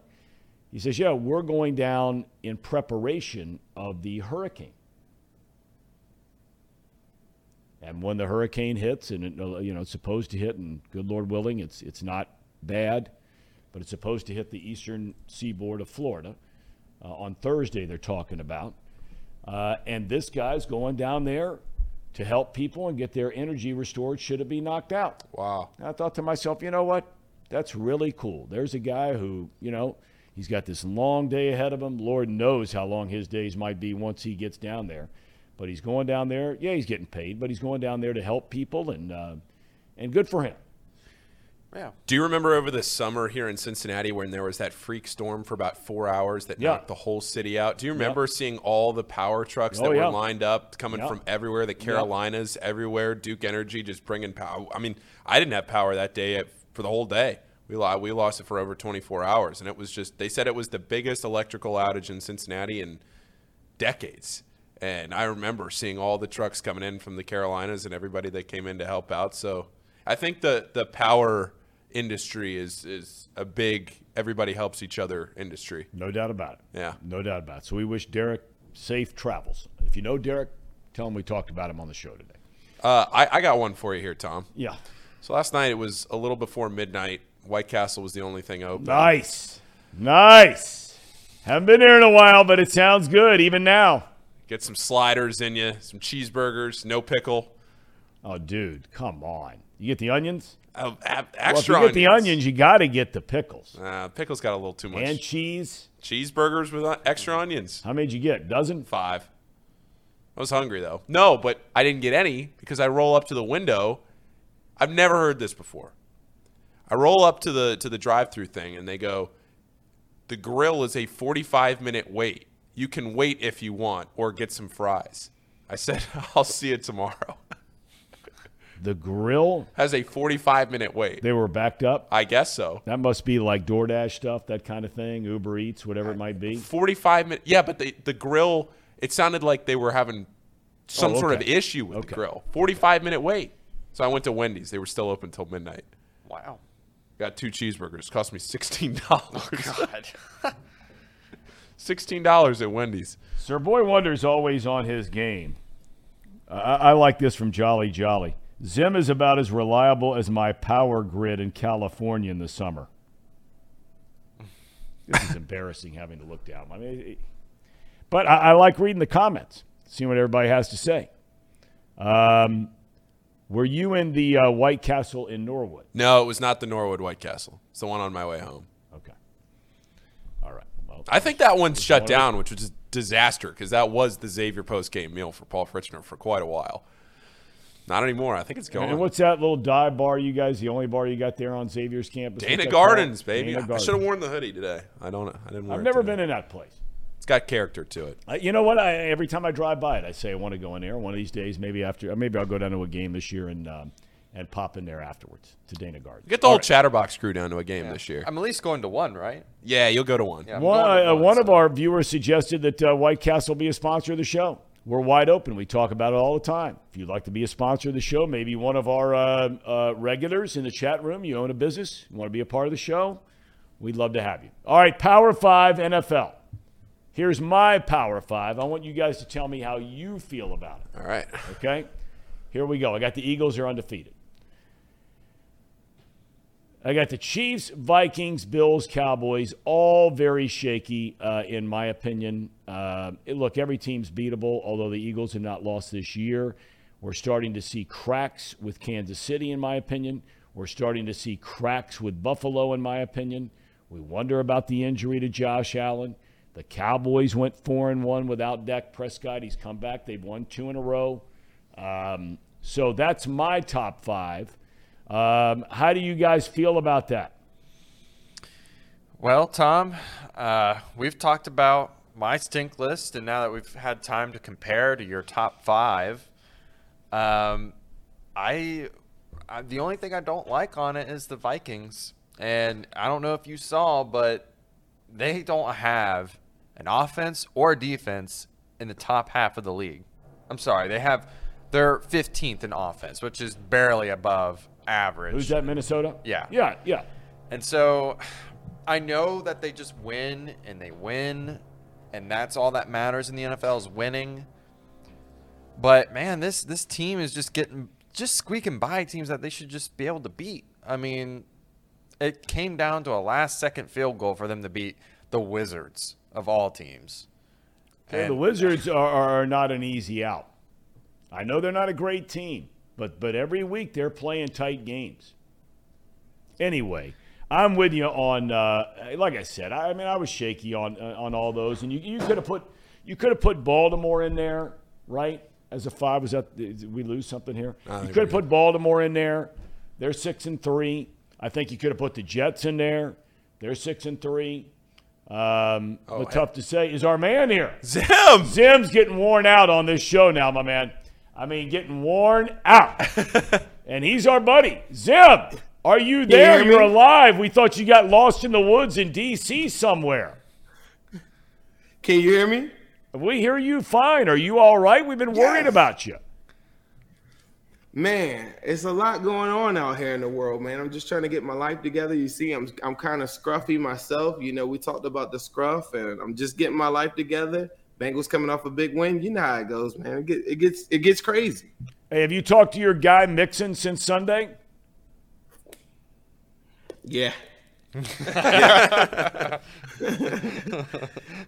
He says, Yeah, we're going down in preparation of the hurricane. And when the hurricane hits, and it, you know it's supposed to hit, and good Lord willing, it's it's not bad, but it's supposed to hit the eastern seaboard of Florida uh, on Thursday. They're talking about, uh, and this guy's going down there to help people and get their energy restored. Should it be knocked out? Wow. And I thought to myself, you know what? That's really cool. There's a guy who, you know, he's got this long day ahead of him. Lord knows how long his days might be once he gets down there. But he's going down there. Yeah, he's getting paid, but he's going down there to help people, and uh, and good for him. Yeah. Do you remember over the summer here in Cincinnati when there was that freak storm for about four hours that Yeah. knocked the whole city out? Do you remember seeing all the power trucks Oh, that yeah. were lined up coming Yeah. from everywhere? The Carolinas, everywhere. Duke Energy just bringing power. I mean, I didn't have power that day at, for the whole day. We lost, we lost it for over 24 hours, and it was just. They said it was the biggest electrical outage in Cincinnati in decades. And I remember seeing all the trucks coming in from the Carolinas and everybody that came in to help out. So I think the the power industry is is a big everybody helps each other industry. No doubt about it. Yeah. No doubt about it. So we wish Derek safe travels. If you know Derek, tell him we talked about him on the show today. Uh, I, I got one for you here, Thom. Yeah. So last night it was a little before midnight. White Castle was the only thing open. Nice. Nice. Haven't been there in a while, but it sounds good even now. Get some sliders in you, some cheeseburgers, no pickle. Oh, dude, come on. You get the onions? Uh, a- Well, if you get the onions, you got to get the pickles. Uh, pickles got a little too much. And cheese. Cheeseburgers with uh, extra onions. How many did you get? Dozen? Five. I was hungry though. No, but I didn't get any because I roll up to the window. I've never heard this before. I roll up to the to the drive-through thing and they go, "The grill is a 45 minute wait. You can wait if you want or get some fries." I said, [LAUGHS] "I'll see you tomorrow." [LAUGHS] The grill, Has a 45 minute wait. they were backed up. I guess so. That must be like DoorDash stuff, that kind of thing, Uber Eats, whatever it might be. 45 minutes. Yeah, but the the grill. It sounded like they were having some Oh, sort of issue with Okay. the grill. 45 minute wait. So I went to Wendy's. They were still open till midnight. Wow. Got two cheeseburgers. Cost me sixteen [LAUGHS] dollars. God. [LAUGHS] sixteen dollars at Wendy's. Sir Boy Wonder's always on his game. Uh, I, I like this from Jolly Jolly. Zim is about as reliable as my power grid in California in the summer. This is embarrassing having to look down. I mean, it- but I, I like reading the comments, seeing what everybody has to say. Um, were you in the uh, White Castle in Norwood? No, it was not the Norwood White Castle. It's the one on my way home. Okay. All right. Well, I think that one's shut down, which was a disaster because that was the Xavier post game meal for Paul Fritschner for quite a while. Not anymore. I think it's gone. and what's that little dive bar you guys? The only bar you got there on Xavier's campus? Dana Gardens, called? baby. Dana I Gardens. should have worn the hoodie today. I don't. I didn't wear I've it never today. been in that place. It's got character to it. Uh, you know what? I, every time I drive by it, I say I want to go in there. One of these days, maybe after, maybe I'll go down to a game this year and um, and pop in there afterwards to Dana Gardens. Get the whole Chatterbox crew down to a game this year. I'm at least going to one, right? Yeah, you'll go to one. Yeah. I'm One, uh, one, one of our viewers suggested that uh, White Castle be a sponsor of the show. We're wide open. We talk about it all the time. If you'd like to be a sponsor of the show, maybe one of our uh, uh, regulars in the chat room, you own a business, you want to be a part of the show, we'd love to have you. All right, Power 5 NFL. Here's my Power 5. I want you guys to tell me how you feel about it. All right. Okay? Here we go. I got the Eagles are undefeated. I got the Chiefs, Vikings, Bills, Cowboys, all very shaky, uh, in my opinion. Uh, look, every team's beatable, although the Eagles have not lost this year. We're starting to see cracks with Kansas City, in my opinion. We're starting to see cracks with Buffalo, in my opinion. We wonder about the injury to Josh Allen. The Cowboys went four and one without Dak Prescott. He's come back. They've won two in a row. Um, so that's my top five. Um, how do you guys feel about that? Well, Thom, uh, we've talked about my stink list, and now that we've had time to compare to your top five, um, I, I the only thing I don't like on it is the Vikings, and I don't know if you saw, but they don't have an offense or defense in the top half of the league. I'm sorry, they have they're 15th in offense, which is barely above average. Who's that, Minnesota? Yeah. Yeah, yeah. And so I know that they just win and they win, and that's all that matters in the NFL is winning. But man, this this team is just getting just squeaking by teams that they should just be able to beat. I mean, it came down to a last second field goal for them to beat the Wizards of all teams. Okay, the Wizards are, are not an easy out. I know they're not a great team, but but every week they're playing tight games. Anyway, I'm with you on. Uh, like I said, I, I, mean I was shaky on uh, on all those, and you you could have put you could have put Baltimore in there, right? As a five, was that did we lose something here? You could have put Baltimore in there. They're six and three. I think you could have put the Jets in there. They're six and three. Um, oh, but tough to say. Is our man here? Zim. Zim's getting worn out on this show now, my man. I mean, getting worn out. [LAUGHS] and he's our buddy. Zim, are you there? You You're alive. We thought you got lost in the woods in D.C. somewhere. Can you hear me? We hear you fine. Are you all right? We've been worried about you. Man, it's a lot going on out here in the world, man. I'm just trying to get my life together. You see, I'm I'm kind of scruffy myself. You know, we talked about the scruff, and I'm just getting my life together. Bengals coming off a big win. You know how it goes, man. It, get, it gets it gets crazy. Hey, have you talked to your guy Mixon since Sunday? Yeah. [LAUGHS]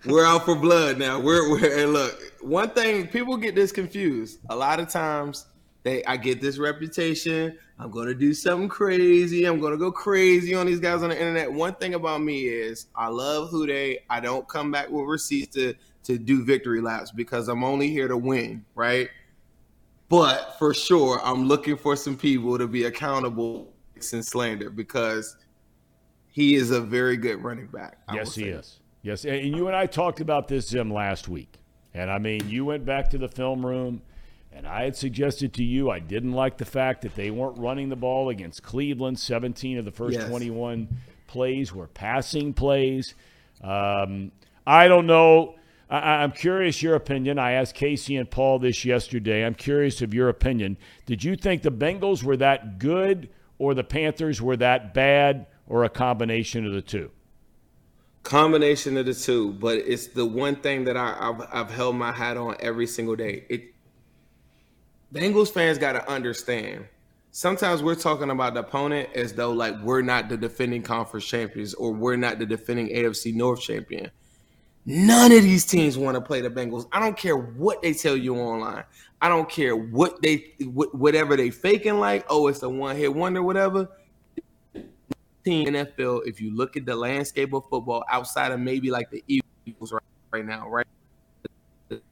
we're out for blood now. We're, we're and look. One thing people get this confused. A lot of times they I get this reputation. I'm gonna do something crazy. I'm gonna go crazy on these guys on the internet. One thing about me is I love who they. I don't come back with receipts to to do victory laps because I'm only here to win, right? But for sure, I'm looking for some people to be accountable and slander because he is a very good running back. I yes, he is. Yes, and you and I talked about this Zim last week, and I mean, you went back to the film room and I had suggested to you I didn't like the fact that they weren't running the ball against Cleveland. 17 of the first yes. 21 plays were passing plays. Um, I don't know. I, am curious your opinion. I asked Casey and Paul this yesterday. I'm curious of your opinion. Did you think the Bengals were that good or the Panthers were that bad or a combination of the two? Combination of the two, but it's the one thing that I, have I've held my hat on every single day. It Bengals fans got to understand. Sometimes we're talking about the opponent as though like we're not the defending conference champions or we're not the defending AFC North champion. None of these teams want to play the Bengals. I don't care what they tell you online. I don't care what they whatever they faking like. Oh, it's a one hit wonder, whatever. Team NFL. If you look at the landscape of football outside of maybe like the Eagles right, right now, right,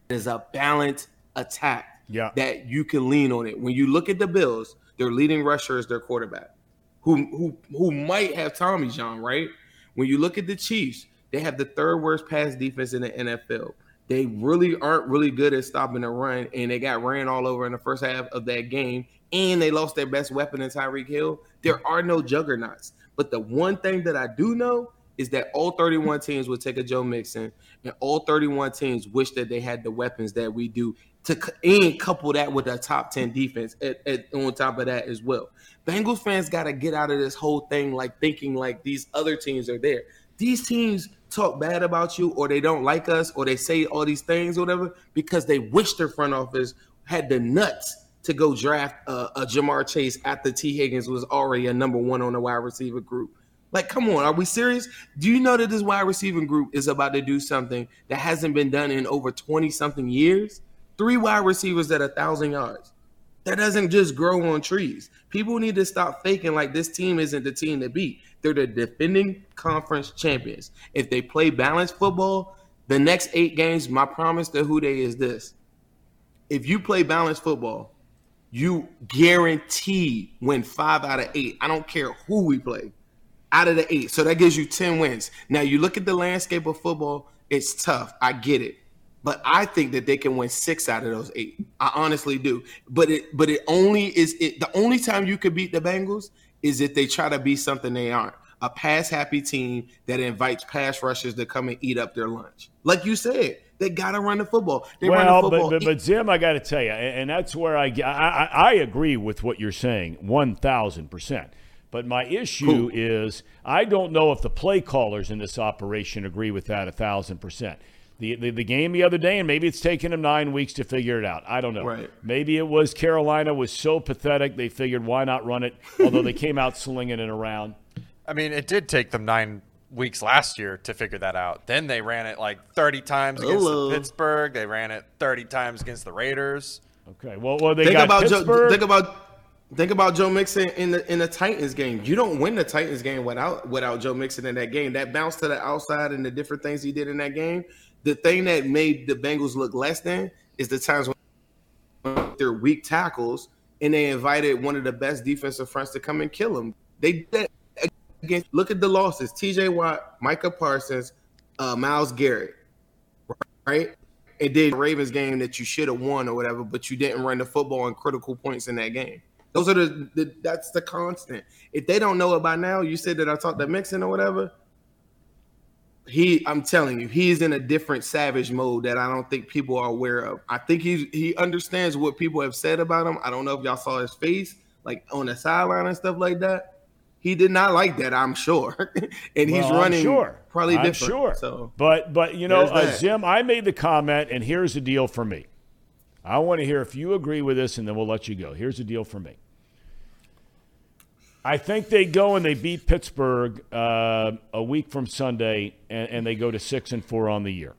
there's a balanced attack yeah. that you can lean on it. When you look at the Bills, their leading rusher is their quarterback, who who who might have Tommy John, right? When you look at the Chiefs, they have the third worst pass defense in the NFL. They really aren't really good at stopping the run, and they got ran all over in the first half of that game, and they lost their best weapon in Tyreek Hill. There are no juggernauts. But the one thing that I do know is that all 31 teams would take a Joe Mixon, and all 31 teams wish that they had the weapons that we do to and couple that with a top 10 defense at, at, on top of that as well. Bengals fans got to get out of this whole thing like thinking like these other teams are there. These teams talk bad about you or they don't like us or they say all these things or whatever because they wish their front office had the nuts to go draft uh, a Ja'Marr Chase after Tee Higgins was already a number one on the wide receiver group. Like, come on, are we serious? Do you know that this wide receiving group is about to do something that hasn't been done in over 20 something years? three wide receivers at a thousand yards. That doesn't just grow on trees. People need to stop faking like this team isn't the team to beat. They're the defending conference champions. If they play balanced football, the next eight games, my promise to who is this. If you play balanced football, you guarantee win five out of eight. I don't care who we play out of the eight. So that gives you 10 wins. Now you look at the landscape of football, it's tough. I get it but I think that they can win six out of those eight. I honestly do. But it but it only is it the only time you could beat the Bengals is if they try to be something they aren't. A pass happy team that invites pass rushers to come and eat up their lunch. Like you said, they got to run the football. They well, the football. But, but, but Zim, I got to tell you, and that's where I, I, I agree with what you're saying, 1,000%. But my issue is I don't know if the play callers in this operation agree with that a thousand percent. The, the, the game the other day, and maybe it's taken them nine weeks to figure it out. I don't know. Right. Maybe it was Carolina was so pathetic they figured why not run it, although they came out slinging it around. I mean, it did take them nine weeks last year to figure that out. Then they ran it like 30 times against the Pittsburgh. They ran it 30 times against the Raiders. Okay. Well, well they think got about Pittsburgh. Joe, think about think about Joe Mixon in the in the Titans game. You don't win the Titans game without without Joe Mixon in that game. That bounce to the outside and the different things he did in that game. The thing that made the Bengals look less than is the times when they're weak tackles and they invited one of the best defensive fronts to come and kill them. They did against. Look at the losses: T.J. Watt, Micah Parsons, uh, Myles Garrett, right? It did Ravens game that you should have won or whatever, but you didn't run the football on critical points in that game. Those are the, the that's the constant. If they don't know it by now, you said that I talked to Mixon or whatever. He, I'm telling you, he's in a different savage mode that I don't think people are aware of. I think he he understands what people have said about him. I don't know if y'all saw his face, like on the sideline and stuff like that. He did not like that, I'm sure, [LAUGHS] and he's Well, I'm running sure. probably I'm different. sure. So But but you know, uh. Zim, I made the comment, and here's the deal for me. I want to hear if you agree with this, and then we'll let you go. Here's the deal for me. I think they go and they beat Pittsburgh uh, a week from Sunday, and, and they go to six and four on the year.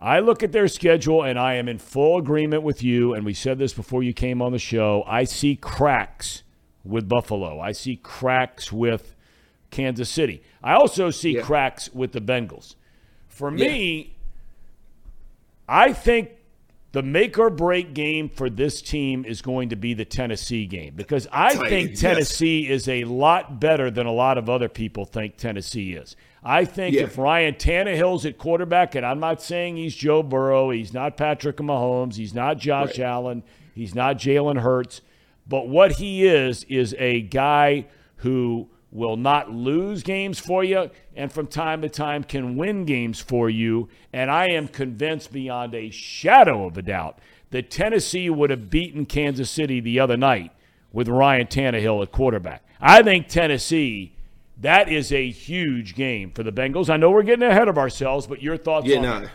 I look at their schedule, and I am in full agreement with you. And we said this before you came on the show. I see cracks with Buffalo. I see cracks with Kansas City. I also see Yeah. cracks with the Bengals. For me, I think the make or break game for this team is going to be the Tennessee game because I think Titans, yes. Tennessee is a lot better than a lot of other people think Tennessee is. I think Yeah. if Ryan Tannehill's at quarterback, and I'm not saying he's Joe Burrow, he's not Patrick Mahomes, he's not Josh Right. Allen, he's not Jalen Hurts, but what he is is a guy who will not lose games for you and from time to time can win games for you. And I am convinced beyond a shadow of a doubt that Tennessee would have beaten Kansas City the other night with Ryan Tannehill at quarterback. I think Tennessee, that is a huge game for the Bengals. I know we're getting ahead of ourselves, but your thoughts Yeah, on no.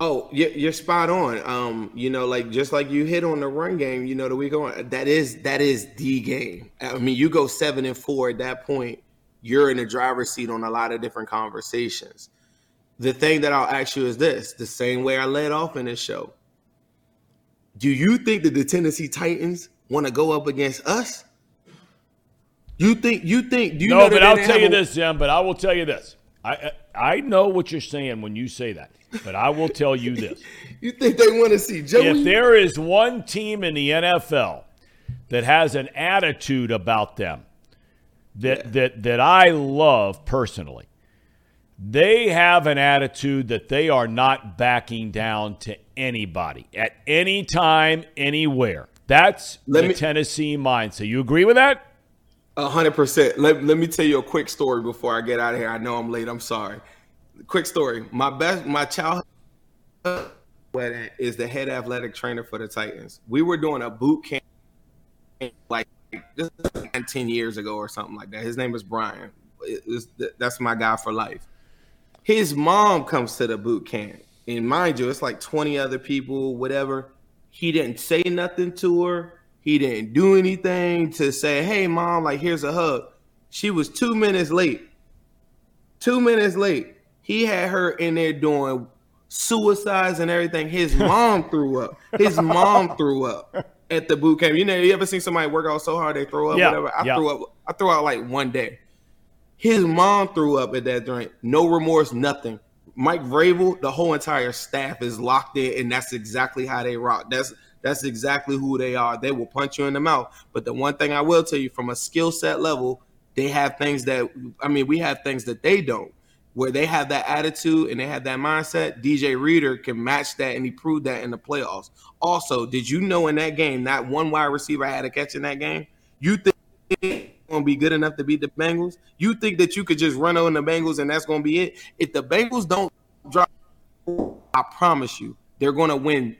Oh, you're, you're spot on. Um, you know, like just like you hit on the run game, you know, the week on that is that is the game. I mean, you go seven and four at that point, you're in the driver's seat on a lot of different conversations. The thing that I'll ask you is this: the same way I led off in this show. Do you think that the Tennessee Titans want to go up against us? You think? You think? Do you know no, that but I'll tell you a- this, Zim. But I will tell you this. I I I know what you're saying when you say that, but I will tell you this. [LAUGHS] You think they want to see Joey? if there is one team in the NFL that has an attitude about them that that that I love personally, they have an attitude that they are not backing down to anybody at any time, anywhere. That's Let the me- Tennessee mindset. You agree with that? Hundred percent. Let, let me tell you a quick story before I get out of here. I know I'm late. I'm sorry. Quick story. My best, my childhood is the head athletic trainer for the Titans. We were doing a boot camp like this is like 10 years ago or something like that. His name is Brian. It's- that's my guy for life. His mom comes to the boot camp, and mind you, it's like 20 other people, whatever. He didn't say nothing to her. He didn't do anything to say, "Hey, mom, like here's a hug." She was two minutes late. Two minutes late. He had her in there doing suicides and everything. His [LAUGHS] mom threw up. His mom threw up at the boot camp. You know, you ever seen somebody work out so hard they throw up? Yeah, whatever. I yeah. threw up. I threw out like one day. His mom threw up at that drink. No remorse, nothing. Mike Vrabel, the whole entire staff is locked in, and that's exactly how they rock. That's that's exactly who they are. They will punch you in the mouth. But the one thing I will tell you, from a skill set level, they have things that I mean, we have things that they don't. Where they have that attitude and they have that mindset, DJ Reader can match that, and he proved that in the playoffs. Also, did you know in that game, that one wide receiver had a catch in that game? You think going to be good enough to beat the Bengals? You think that you could just run on the Bengals and that's going to be it? If the Bengals don't drop, I promise you, they're going to win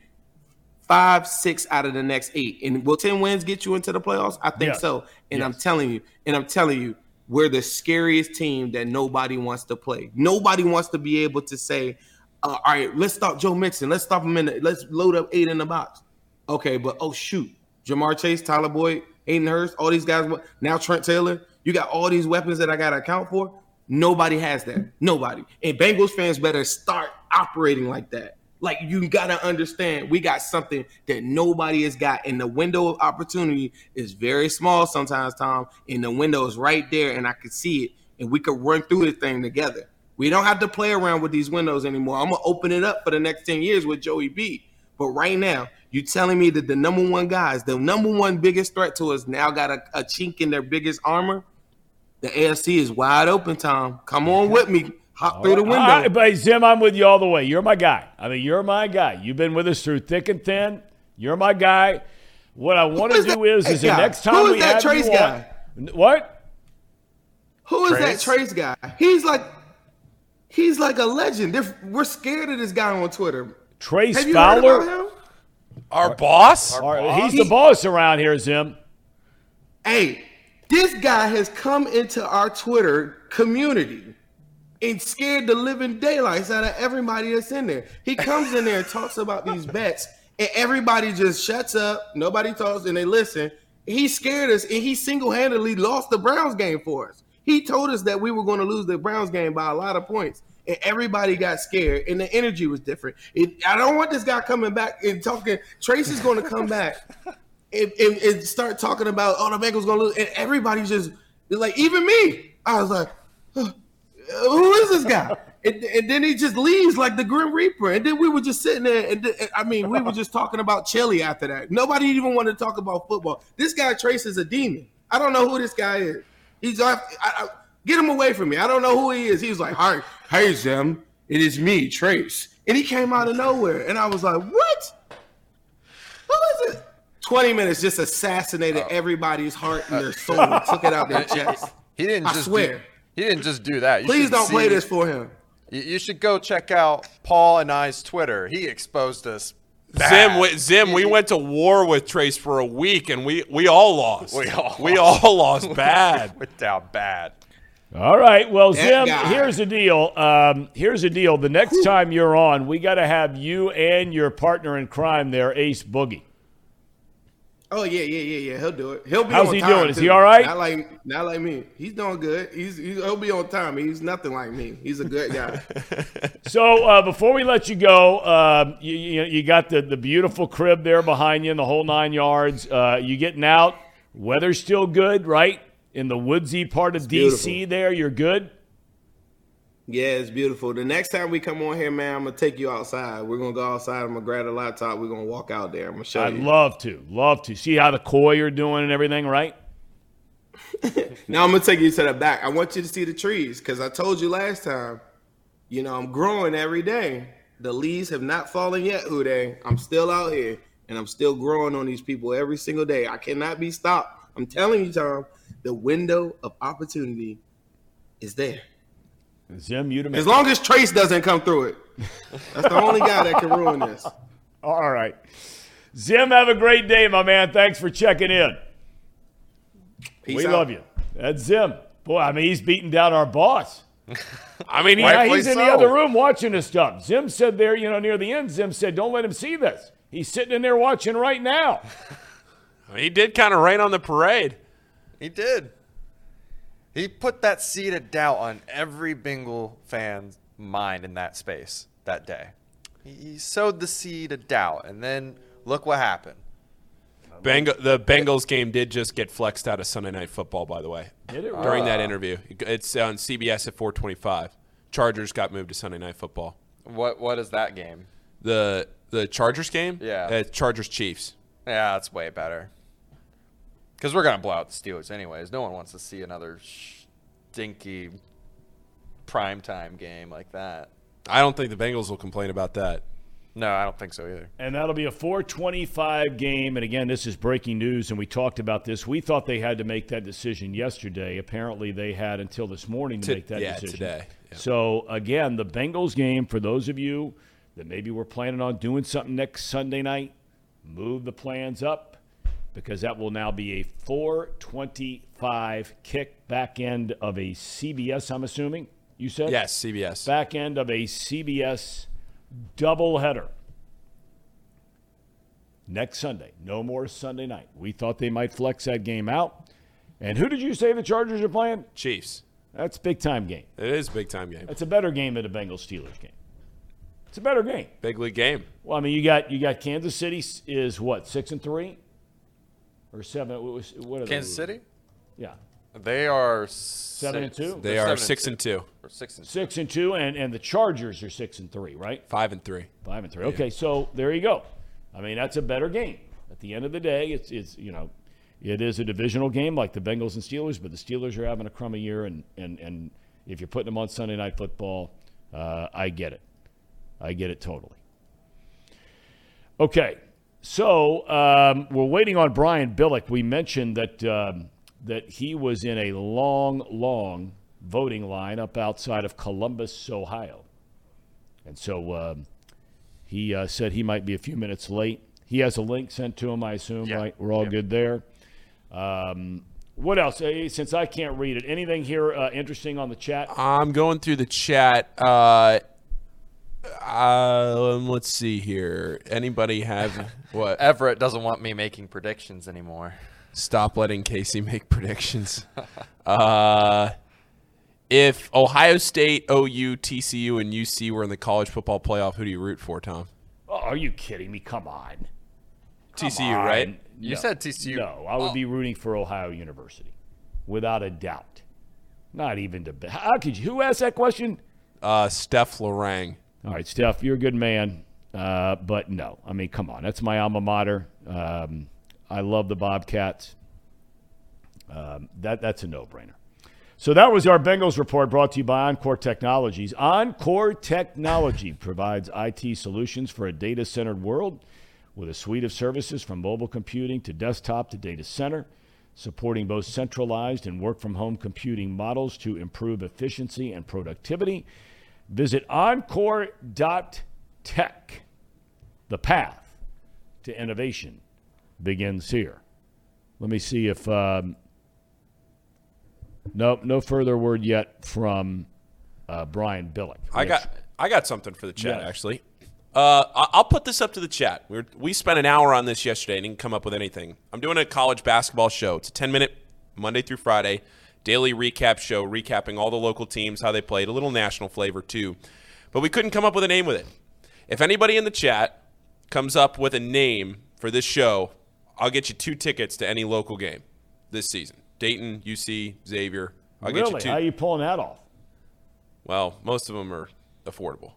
five, six out of the next eight. And will 10 wins get you into the playoffs? I think Yes. so. And I'm telling you, and I'm telling you, we're the scariest team that nobody wants to play. Nobody wants to be able to say, uh, all right, let's stop Joe Mixon. Let's stop him in the, let's load up eight in the box. Okay, but oh shoot. Ja'Marr Chase, Tyler Boyd, Hayden Hurst, all these guys, now Trent Taylor, you got all these weapons that I gotta account for. Nobody has that. Nobody. And Bengals fans better start operating like that. Like you gotta understand, we got something that nobody has got, and the window of opportunity is very small sometimes, Thom. And the window is right there, and I can see it, and we could run through the thing together. We don't have to play around with these windows anymore. I'm gonna open it up for the next 10 years with Joey B. But right now, you're telling me that the number one guys, the number one biggest threat to us now got a, a chink in their biggest armor. The AFC is wide open, Thom. Come on with me. Hop through the window. All right, but Zim, I'm with you all the way. You're my guy. I mean, you're my guy. You've been with us through thick and thin. You're my guy. What I want to do that is, is the next time Who is we that have Trace you guy? on, what? Who is Trace? that Trace guy? He's like, he's like a legend. They're, we're scared of this guy on Twitter. Trace Have you heard Fowler. about him? Our boss? All right, he's the boss around here, Zim. Hey, this guy has come into our Twitter community and scared the living daylights out of everybody that's in there. He comes in there and talks about these bets, and everybody just shuts up. Nobody talks, and they listen. He scared us, and he single-handedly lost the Browns game for us. He told us that we were going to lose the Browns game by a lot of points, and everybody got scared, and the energy was different. It, I don't want this guy coming back and talking. Trace is going to come back and, and, and start talking about oh the Bengals gonna lose, and everybody just like even me. I was like, "Huh, who is this guy? And, and then he just leaves like the Grim Reaper, and then we were just sitting there, and th- I mean we were just talking about chili after that. Nobody even wanted to talk about football. This guy Trace is a demon. I don't know who this guy is. He's off. I, I, get him away from me. I don't know who he is. He was like, hi, hey Zim, it is me, Trace, and he came out of nowhere, and I was like, what? Who is it? 20 minutes just assassinated oh. everybody's heart and their uh, soul, took it out their chest. [LAUGHS] He didn't I just swear. Do, he didn't just do that. You Please don't play this for him. You, you should go check out Paul and I's Twitter. He exposed us. Zim, we, Zim, we went to war with Trace for a week, and we, we all lost. We all we lost. all lost [LAUGHS] bad. Went down bad. All right. Well, That Zim, guy. here's the deal. Um, here's the deal. The next time you're on, we got to have you and your partner in crime there, Ace Boogie. Oh yeah, yeah, yeah, yeah. He'll do it. He'll be. How's on he time, doing? Is he all right? Not like, not like me. He's doing good. He's, he's he'll be on time. He's nothing like me. He's a good guy. [LAUGHS] So uh, before we let you go, um, you, you, you got the, the beautiful crib there behind you in the whole nine yards. Uh, you getting out? Weather's still good, right? In the woodsy part of D.C. beautiful. there, you're good? Yeah, it's beautiful. The next time we come on here, man, I'm gonna take you outside. We're gonna go outside. I'm gonna grab a laptop. We're gonna walk out there. I'm gonna show you. I'd love to. Love to. See how the koi are doing and everything, right? [LAUGHS] Now I'm gonna take you to the back. I want you to see the trees because I told you last time. You know I'm growing every day. The leaves have not fallen yet, Uday. I'm still out here and I'm still growing on these people every single day. I cannot be stopped. I'm telling you, Thom. The window of opportunity is there. Zim, you to me. As long as Trace doesn't come through it. That's the only guy that can ruin this. [LAUGHS] All right. Zim, have a great day, my man. Thanks for checking in. Peace we out. love you. That's Zim. Boy, I mean, he's beating down our boss. [LAUGHS] I mean, he, Yeah, he's in the other room watching this stuff. Zim said there, you know, near the end, Zim said, don't let him see this. He's sitting in there watching right now. [LAUGHS] he did kind of rain on the parade. He did. He put that seed of doubt on every Bengal fan's mind in that space that day. He, he sowed the seed of doubt, and then look what happened. Beng- the Bengals game did just get flexed out of Sunday Night Football, by the way, Did it during really? that interview. It's on CBS at 425. Chargers got moved to Sunday Night Football. What What is that game? The the Chargers game? Yeah. Uh, Chargers Chiefs. Yeah, that's way better. Because we're gonna blow out the Steelers anyways. No one wants to see another stinky primetime game like that. I don't think the Bengals will complain about that. No, I don't think so either. And that'll be a 425 game. And again, this is breaking news, and we talked about this. We thought they had to make that decision yesterday. Apparently, they had until this morning to To- make that yeah, decision. today. Yeah. So, again, the Bengals game, for those of you that maybe were planning on doing something next Sunday night, move the plans up because that will now be a 425 kick back end of a CBS, I'm assuming. You said? Yes, CBS. Back end of a CBS doubleheader. Next Sunday. No more Sunday night. We thought they might flex that game out. And who did you say the Chargers are playing? Chiefs. That's a big time game. It is a big time game. It's a better game than a Bengals Steelers game. It's a better game. Big league game. Well, I mean, you got you got Kansas City is what six and three, or seven? What, was, what are Kansas they? City? Yeah, They are Seven and two? They they're are seven six and two. Or six and two. six and two, and and the Chargers are six and three, right? Five and three. Five and three. Okay, so there you go. I mean, that's a better game. At the end of the day, it's it's you know, it is a divisional game like the Bengals and Steelers, but the Steelers are having a crummy year, and and and if you're putting them on Sunday Night Football, uh, I get it. I get it totally. Okay, so um, we're waiting on Brian Billick. We mentioned that um, that he was in a long, long voting line up outside of Columbus, Ohio, and so um, he uh, said he might be a few minutes late. He has a link sent to him, I assume. Yeah. Right? We're all Yeah. good there. Um, what else? Uh, Since I can't read it, anything here uh, interesting on the chat? I'm going through the chat. Uh, um, let's see here. Anybody have [LAUGHS] what? Everett doesn't want me making predictions anymore. Stop letting Casey make [LAUGHS] predictions. uh, if Ohio State, OU, TCU, and UC were in the college football playoff, who do you root for, Thom? Oh, are you kidding me? Come on. Come TCU, on. right? You No. said TCU. No, I would be rooting for Ohio University, without a doubt. Not even to. How could you? Who asked that question? Uh, Steph Lorang. All right, Steph, you're a good man, uh, but no. I mean, come on. That's my alma mater. Um, I love the Bobcats. Um, that that's a no-brainer. So that was our Bengals report brought to you by Encore Technologies. Encore Technology [LAUGHS] provides IT solutions for a data-centered world with a suite of services from mobile computing to desktop to data center, supporting both centralized and work-from-home computing models to improve efficiency and productivity. Visit encore.tech. The path to innovation begins here. Let me see if um, no no further word yet from uh, Brian Billick. I got I got something for the chat Yes. actually. Uh, I'll put this up to the chat. We, were, we spent an hour on this yesterday and didn't come up with anything. I'm doing a college basketball show. It's a 10 minute Monday through Friday daily recap show, recapping all the local teams, how they played, a little national flavor too. But we couldn't come up with a name with it. If anybody in the chat comes up with a name for this show, I'll get you two tickets to any local game this season. Dayton, UC, Xavier. I'll get you really? two. How are you pulling that off? Well, most of them are affordable.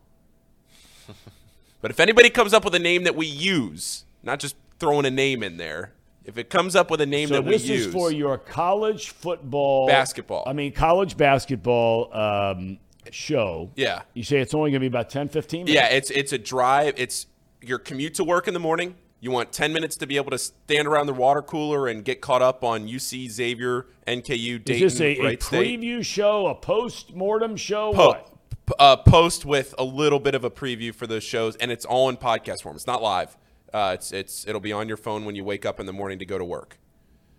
[LAUGHS] but if anybody comes up with a name that we use, not just throwing a name in there, if it comes up with a name So that we use. So this is for your college football Basketball. I mean college basketball um, show. yeah, You say it's only going to be about 10, 15 minutes? yeah, it's it's a drive. It's your commute to work in the morning. You want 10 minutes to be able to stand around the water cooler and get caught up on UC, Xavier, NKU, Dayton, Is this a, a Wright State. preview show, a post-mortem show? Po- what? p- uh, post with a little bit of a preview for those shows, and it's all in podcast form. It's not live. Uh, it's it's it'll be on your phone when you wake up in the morning to go to work.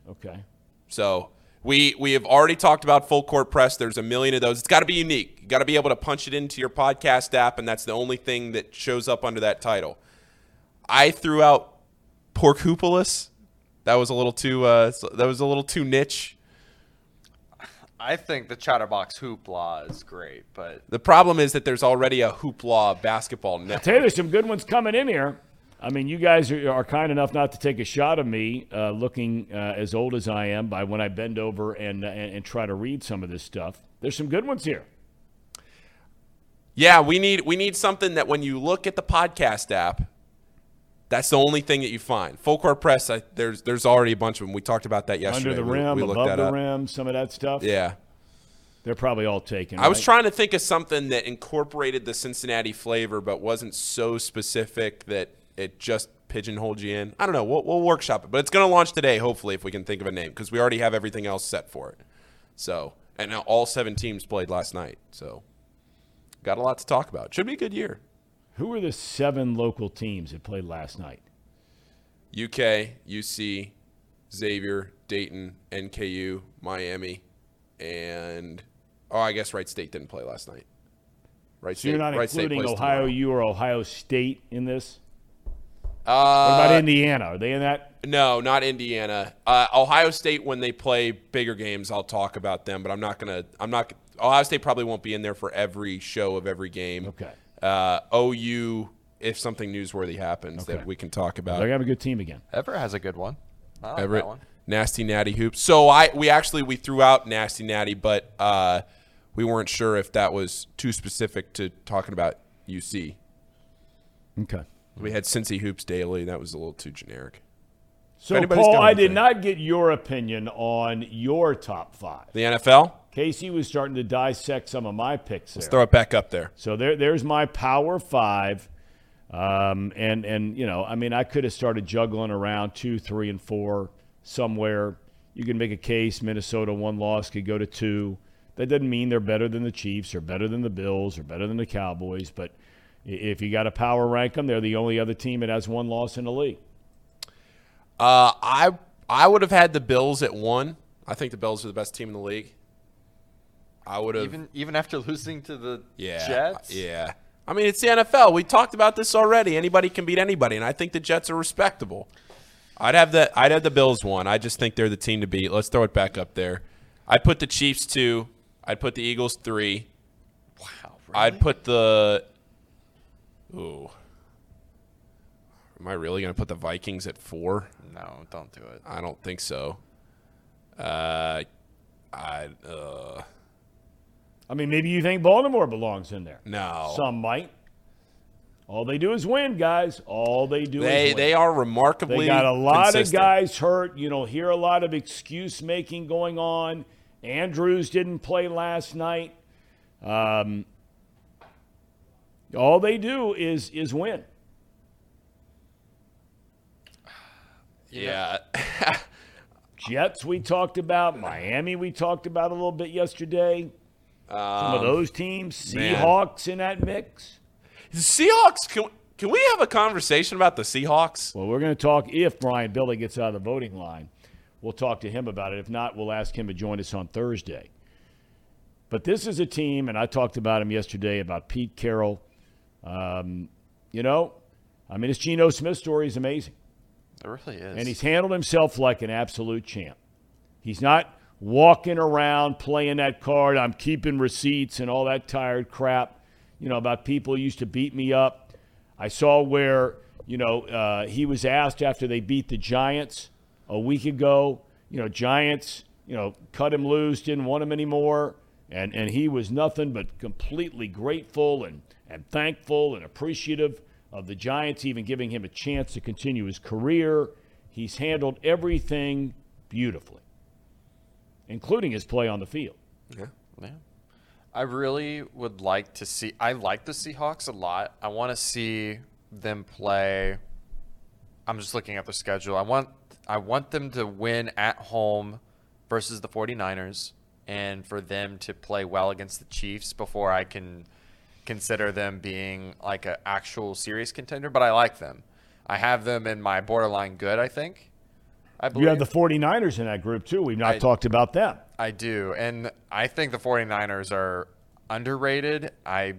Okay. So we we have already talked about full court press. There's a million of those. It's got to be unique. You got to be able to punch it into your podcast app, and that's the only thing that shows up under that title. I threw out pork Porkoopolis. That was a little too. Uh, that was a little too niche. I think the Chatterbox Hoopla is great, but The problem is that there's already a hoopla basketball network. Tell you, there's some good ones coming in here. I mean, you guys are, are kind enough not to take a shot of me uh, looking uh, as old as I am by when I bend over and, and and try to read some of this stuff. There's some good ones here. Yeah, we need we need something that when you look at the podcast app, that's the only thing that you find. Full court press, I, there's there's already a bunch of them. We talked about that yesterday. Under the rim, we looked above the up. rim, some of that stuff. Yeah, They're probably all taken. I was trying to think of something that incorporated the Cincinnati flavor, but wasn't so specific that it just pigeonholed you in. I don't know. We'll, we'll workshop it, but it's going to launch today. Hopefully, if we can think of a name, because we already have everything else set for it. So, and now all seven teams played last night. So, got a lot to talk about. Should be a good year. Who were the seven local teams that played last night? UK, UC, Xavier, Dayton, NKU, Miami, and oh, I guess Wright State didn't play last night. Right. So you're not Wright State including Ohio. U or Ohio State in this? What Uh, about Indiana? Are they in that? No, not Indiana. Uh, Ohio State when they play bigger games, I'll talk about them, but I'm not gonna. I'm not. Ohio State probably won't be in there for every show of every game. Okay. Uh, OU, if something newsworthy happens Okay. that we can talk about. They're gonna have a good team again. Ever has a good one. I like Everett, that one. nasty natty hoops. So I we actually we threw out nasty natty, but uh, we weren't sure if that was too specific to talking about UC. Okay. We had Cincy hoops daily. That was a little too generic. So, Paul, I did not get your opinion on your top five. The NFL. Casey was starting to dissect some of my picks Let's there. Throw it back up there. So there, there's my power five. Um, and and you know, I mean, I could have started juggling around two, three, and four somewhere. You can make a case Minnesota one loss could go to two. That doesn't mean they're better than the Chiefs or better than the Bills or better than the Cowboys. But if you got to power rank them, they're the only other team that has one loss in the league. Uh, I I would have had the Bills at one. I think the Bills are the best team in the league. I would have. Even even after [LAUGHS] losing to the yeah. Jets. Yeah. I mean, it's the NFL. We talked about this already. Anybody can beat anybody, and I think the Jets are respectable. I'd have the I'd have the Bills one. I just think they're the team to beat. Let's throw it back up there. I'd put the Chiefs two. I'd put the Eagles three. Wow. I'd put the. Ooh. Am I really going to put the Vikings at four? No, don't do it. I don't think so. Uh, I uh I mean, maybe you think Baltimore belongs in there. no. Some might. All they do is win, guys. All they do is they win. they are remarkably. They got a lot consistent. of guys hurt. You know, hear a lot of excuse making going on. Andrews didn't play last night. Um, all they do is is win. [SIGHS] Yeah. [LAUGHS] Jets we talked about, Miami we talked about a little bit yesterday. Some of those teams, Um, man. Seahawks in that mix. The Seahawks. Can can we have a conversation about the Seahawks? Well, we're going to talk if Brian Billick gets out of the voting line. We'll talk to him about it. If not, we'll ask him to join us on Thursday. But this is a team, and I talked about him yesterday about Pete Carroll. Um, you know, I mean, his Geno Smith story is amazing. It really is. And he's handled himself like an absolute champ. He's not walking around playing that card, I'm keeping receipts and all that tired crap, you know, about people who used to beat me up. I saw where, you know, uh, he was asked after they beat the Giants a week ago, you know, Giants, you know, cut him loose, didn't want him anymore. And, and he was nothing but completely grateful and, and thankful and appreciative of the Giants even giving him a chance to continue his career. He's handled everything beautifully, including his play on the field. Yeah. Yeah. I really would like to see. I like the Seahawks a lot. I want to see them play. I'm just looking at their schedule. I want I want them to win at home versus the 49ers and for them to play well against the Chiefs before I can consider them being like an actual serious contender, but I like them. I have them in my borderline good, I think. I believe. You have the 49ers in that group, too. We've not I- talked about them. I do, and I think the 49ers are underrated. I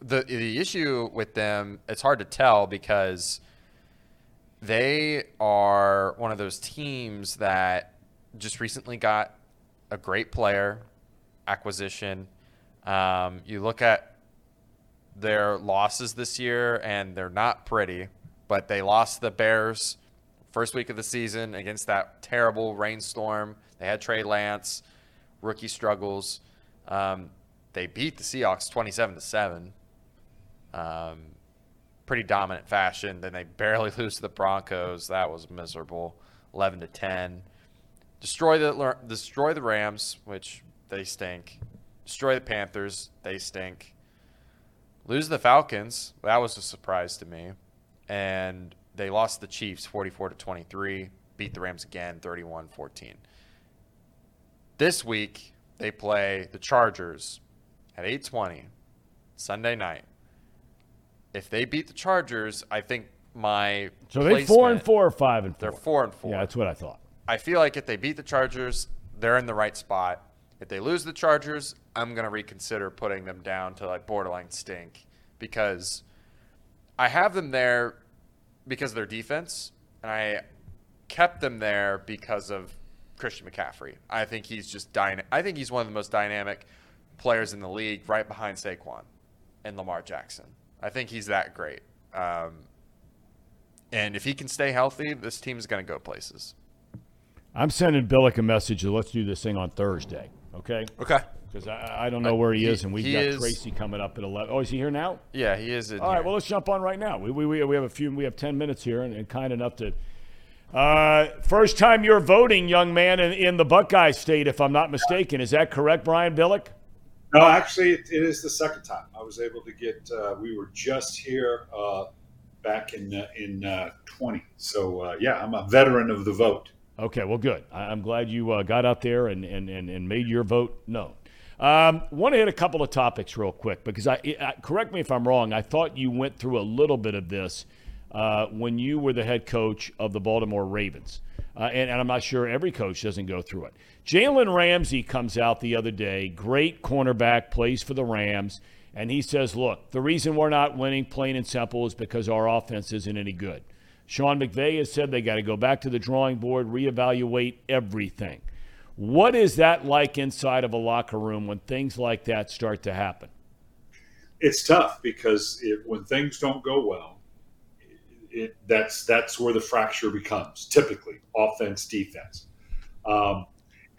the the issue with them, it's hard to tell because they are one of those teams that just recently got a great player acquisition. Um, you look at their losses this year, and they're not pretty, but they lost the Bears first week of the season against that terrible rainstorm. They had Trey Lance, rookie struggles. Um, they beat the Seahawks 27 to 7. Um, pretty dominant fashion. Then they barely [LAUGHS] lose to the Broncos. That was miserable. 11 to 10. Destroy the destroy the Rams, which they stink. Destroy the Panthers, they stink. Lose the Falcons, that was a surprise to me. And they lost the Chiefs 44 to 23, beat the Rams again 31-14. This week they play the Chargers at 8:20 Sunday night. If they beat the Chargers, I think my So they four and four or five and 4 They're four and four. Yeah, that's what I thought. I feel like if they beat the Chargers, they're in the right spot. If they lose the Chargers, I'm gonna reconsider putting them down to like borderline stink because I have them there because of their defense, and I kept them there because of Christian McCaffrey. I think he's just dyna- I think he's one of the most dynamic players in the league, right behind Saquon and Lamar Jackson. I think he's that great. Um, and if he can stay healthy, this team is going to go places. I'm sending Billick a message. that Let's do this thing on Thursday, okay? Okay. Because I, I don't know where he, he- is, and we've got is- Tracy coming up at 11. Oh, is he here now? Yeah, he is. In All right, here. well, let's jump on right now. We, we, we we have a few, we have 10 minutes here, and, and kind enough to. Uh, first time you're voting, young man, in, in the Buckeye state, if I'm not mistaken. Is that correct, Brian Billick? No, actually, it, it is the second time. I was able to get. Uh, we were just here uh, back in uh, in uh, twenty. So uh, yeah, I'm a veteran of the vote. Okay, well, good. I, I'm glad you uh, got out there and, and, and, and made your vote known. Um, Want to hit a couple of topics real quick because I, I correct me if I'm wrong. I thought you went through a little bit of this uh, when you were the head coach of the Baltimore Ravens, uh, and, and I'm not sure every coach doesn't go through it. Jalen Ramsey comes out the other day, great cornerback, plays for the Rams, and he says, "Look, the reason we're not winning, plain and simple, is because our offense isn't any good." Sean McVay has said they got to go back to the drawing board, reevaluate everything. What is that like inside of a locker room when things like that start to happen? It's tough because it, when things don't go well, it, that's that's where the fracture becomes. Typically, offense, defense, um,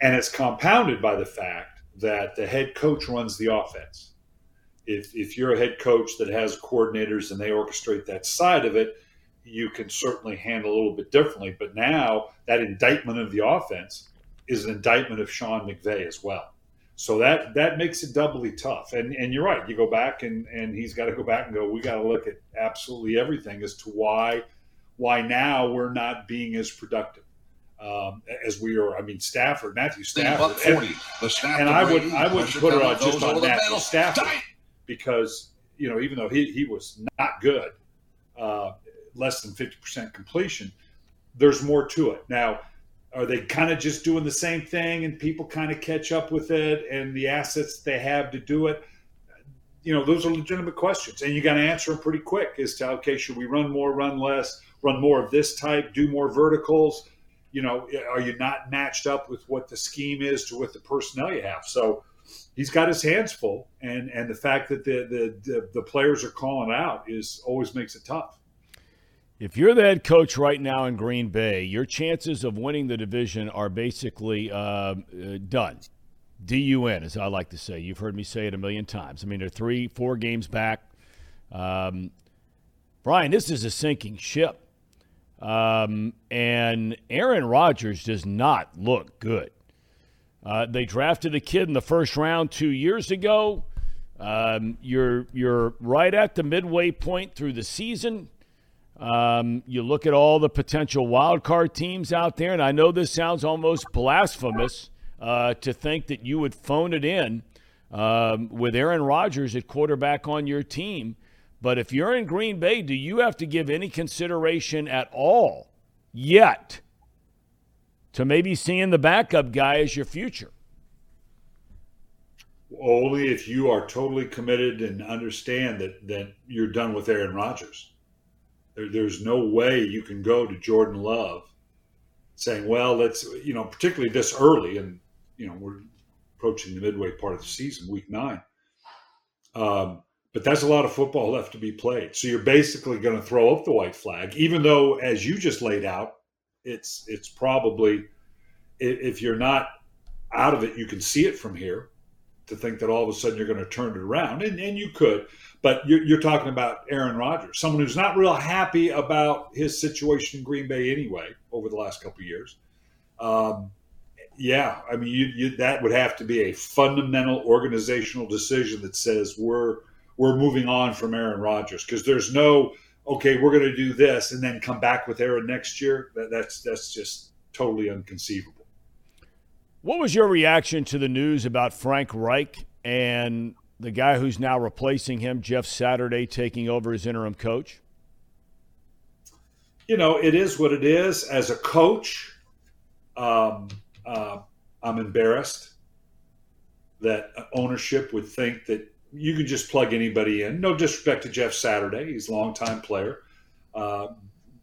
and it's compounded by the fact that the head coach runs the offense. If if you're a head coach that has coordinators and they orchestrate that side of it, you can certainly handle a little bit differently. But now that indictment of the offense is an indictment of Sean McVay as well. So that that makes it doubly tough. And and you're right. You go back and and he's got to go back and go. We got to look at absolutely everything as to why why now we're not being as productive um, as we are. I mean, Stafford, Matthew Stafford, Buck 40. The snap and I would I would put it on just on Matthew. Stafford because you know even though he he was not good, uh, less than fifty percent completion, there's more to it. Now, are they kind of just doing the same thing and people kind of catch up with it and the assets they have to do it? You know, those are legitimate questions, and you got to answer them pretty quick. As to okay, should we run more, run less, run more of this type, do more verticals? You know, are you not matched up with what the scheme is to with the personnel you have? So he's got his hands full, and and the fact that the the the, the players are calling out is always makes it tough. If you're the head coach right now in Green Bay, your chances of winning the division are basically uh, uh, done. D-U-N, as I like to say. You've heard me say it a million times. I mean, they're three, four games back. Um, Brian, this is a sinking ship. Um, and Aaron Rodgers does not look good. Uh, they drafted a kid in the first round two years ago. Um, you're you're right at the midway point through the season. Um, you look at all the potential wild card teams out there, and I know this sounds almost blasphemous uh, to think that you would phone it in um, with Aaron Rodgers at quarterback on your team. But if you're in Green Bay, do you have to give any consideration at all yet to maybe seeing the backup guy as your future? Only if you are totally committed and understand that that you're done with Aaron Rodgers. There, there's no way you can go to Jordan Love saying, "Well, let's," you know, particularly this early, and you know, we're approaching the midway part of the season, week nine. Um, but that's a lot of football left to be played. So you're basically going to throw up the white flag, even though, as you just laid out, it's it's probably if you're not out of it, you can see it from here. To think that all of a sudden you're going to turn it around, and, and you could, but you're, you're talking about Aaron Rodgers, someone who's not real happy about his situation in Green Bay anyway over the last couple years. Um, yeah, I mean, you, you, that would have to be a fundamental organizational decision that says we're we're moving on from Aaron Rodgers because there's no okay, we're going to do this and then come back with Aaron next year. That, that's that's just totally inconceivable. What was your reaction to the news about Frank Reich and the guy who's now replacing him, Jeff Saturday, taking over as interim coach? you know, it is what it is. As a coach, um, uh, I'm embarrassed that ownership would think that you can just plug anybody in. No disrespect to Jeff Saturday; he's a longtime player. Uh,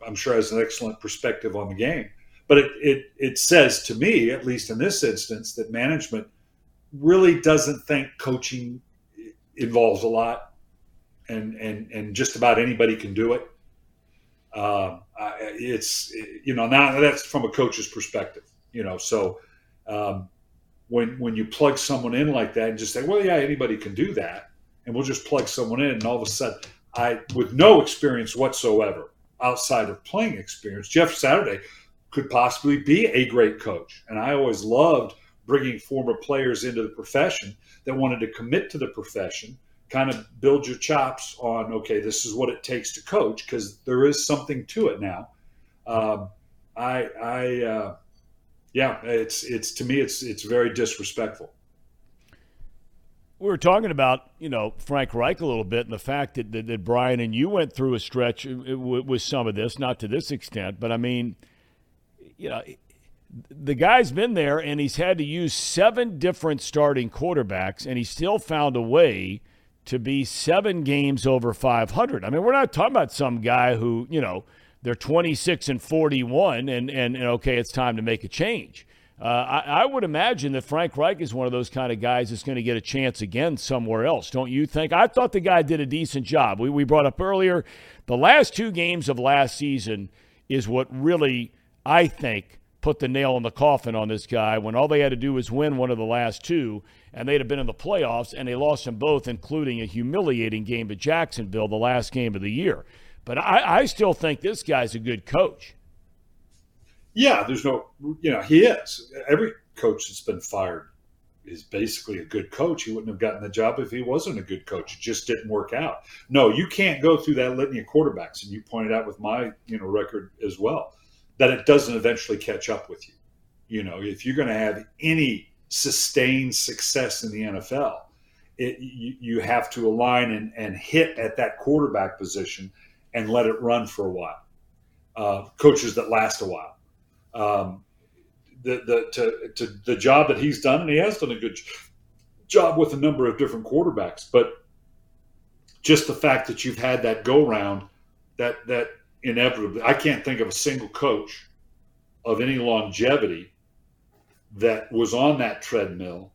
I'm sure has an excellent perspective on the game. But it, it it says to me, at least in this instance, that management really doesn't think coaching involves a lot, and and and just about anybody can do it. Uh, it's you know now that's from a coach's perspective, you know. So um, when when you plug someone in like that and just say, well, yeah, anybody can do that, and we'll just plug someone in, and all of a sudden, I with no experience whatsoever outside of playing experience, Jeff Saturday could possibly be a great coach, and I always loved bringing former players into the profession that wanted to commit to the profession kind of build your chops on okay this is what it takes to coach because there is something to it now. Um, i i uh, yeah it's it's to me it's it's very disrespectful. We were talking about you know Frank Reich a little bit and the fact that, that, that Brian and you went through a stretch with some of this, not to this extent, but I mean, you know, the guy's been there and he's had to use seven different starting quarterbacks and he still found a way to be seven games over 500. I mean, we're not talking about some guy who, you know, they're 26 and 41 and, and, and okay, it's time to make a change. Uh, I, I, would imagine that Frank Reich is one of those kind of guys that's going to get a chance again somewhere else, don't you think? I thought the guy did a decent job. We, we brought up earlier the last two games of last season is what really, I think, put the nail in the coffin on this guy when all they had to do was win one of the last two, and they'd have been in the playoffs, and they lost them both, including a humiliating game at Jacksonville, the last game of the year. But I, I still think this guy's a good coach. Yeah, there's no, you know, he is. Every coach that's been fired is basically a good coach. He wouldn't have gotten the job if he wasn't a good coach. It just didn't work out. No, you can't go through that litany of quarterbacks, and you pointed out with my, you know, record as well that it doesn't eventually catch up with you. You know, if you're going to have any sustained success in the NFL, it, you, you have to align and, and hit at that quarterback position and let it run for a while. Uh, coaches that last a while. Um, the the to, to the job that he's done, and he has done a good job with a number of different quarterbacks. But just the fact that you've had that go round, that that inevitably, I can't think of a single coach of any longevity that was on that treadmill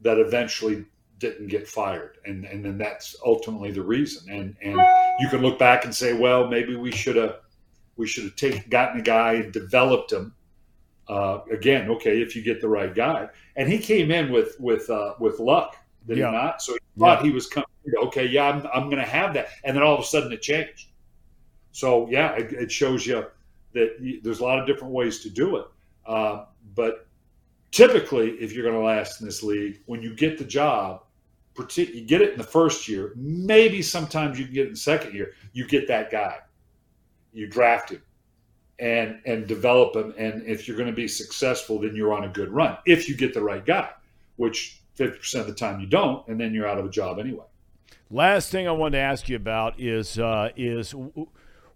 that eventually didn't get fired. And and then that's ultimately the reason. And and you can look back and say, well, maybe we should have we should have taken gotten a guy and developed him. Uh, again, okay, if you get the right guy. And he came in with with uh, with luck, did yeah. he not? So he thought yeah. he was coming. Okay, yeah, I'm, I'm going to have that, and then all of a sudden it changed. So yeah, it, it shows you that you, there's a lot of different ways to do it. Uh, but typically, if you're going to last in this league, when you get the job, you get it in the first year. Maybe sometimes you can get it in the second year. You get that guy, you draft him, and and develop him. And if you're going to be successful, then you're on a good run. If you get the right guy, which 50% of the time you don't, and then you're out of a job anyway. Last thing I wanted to ask you about is uh, is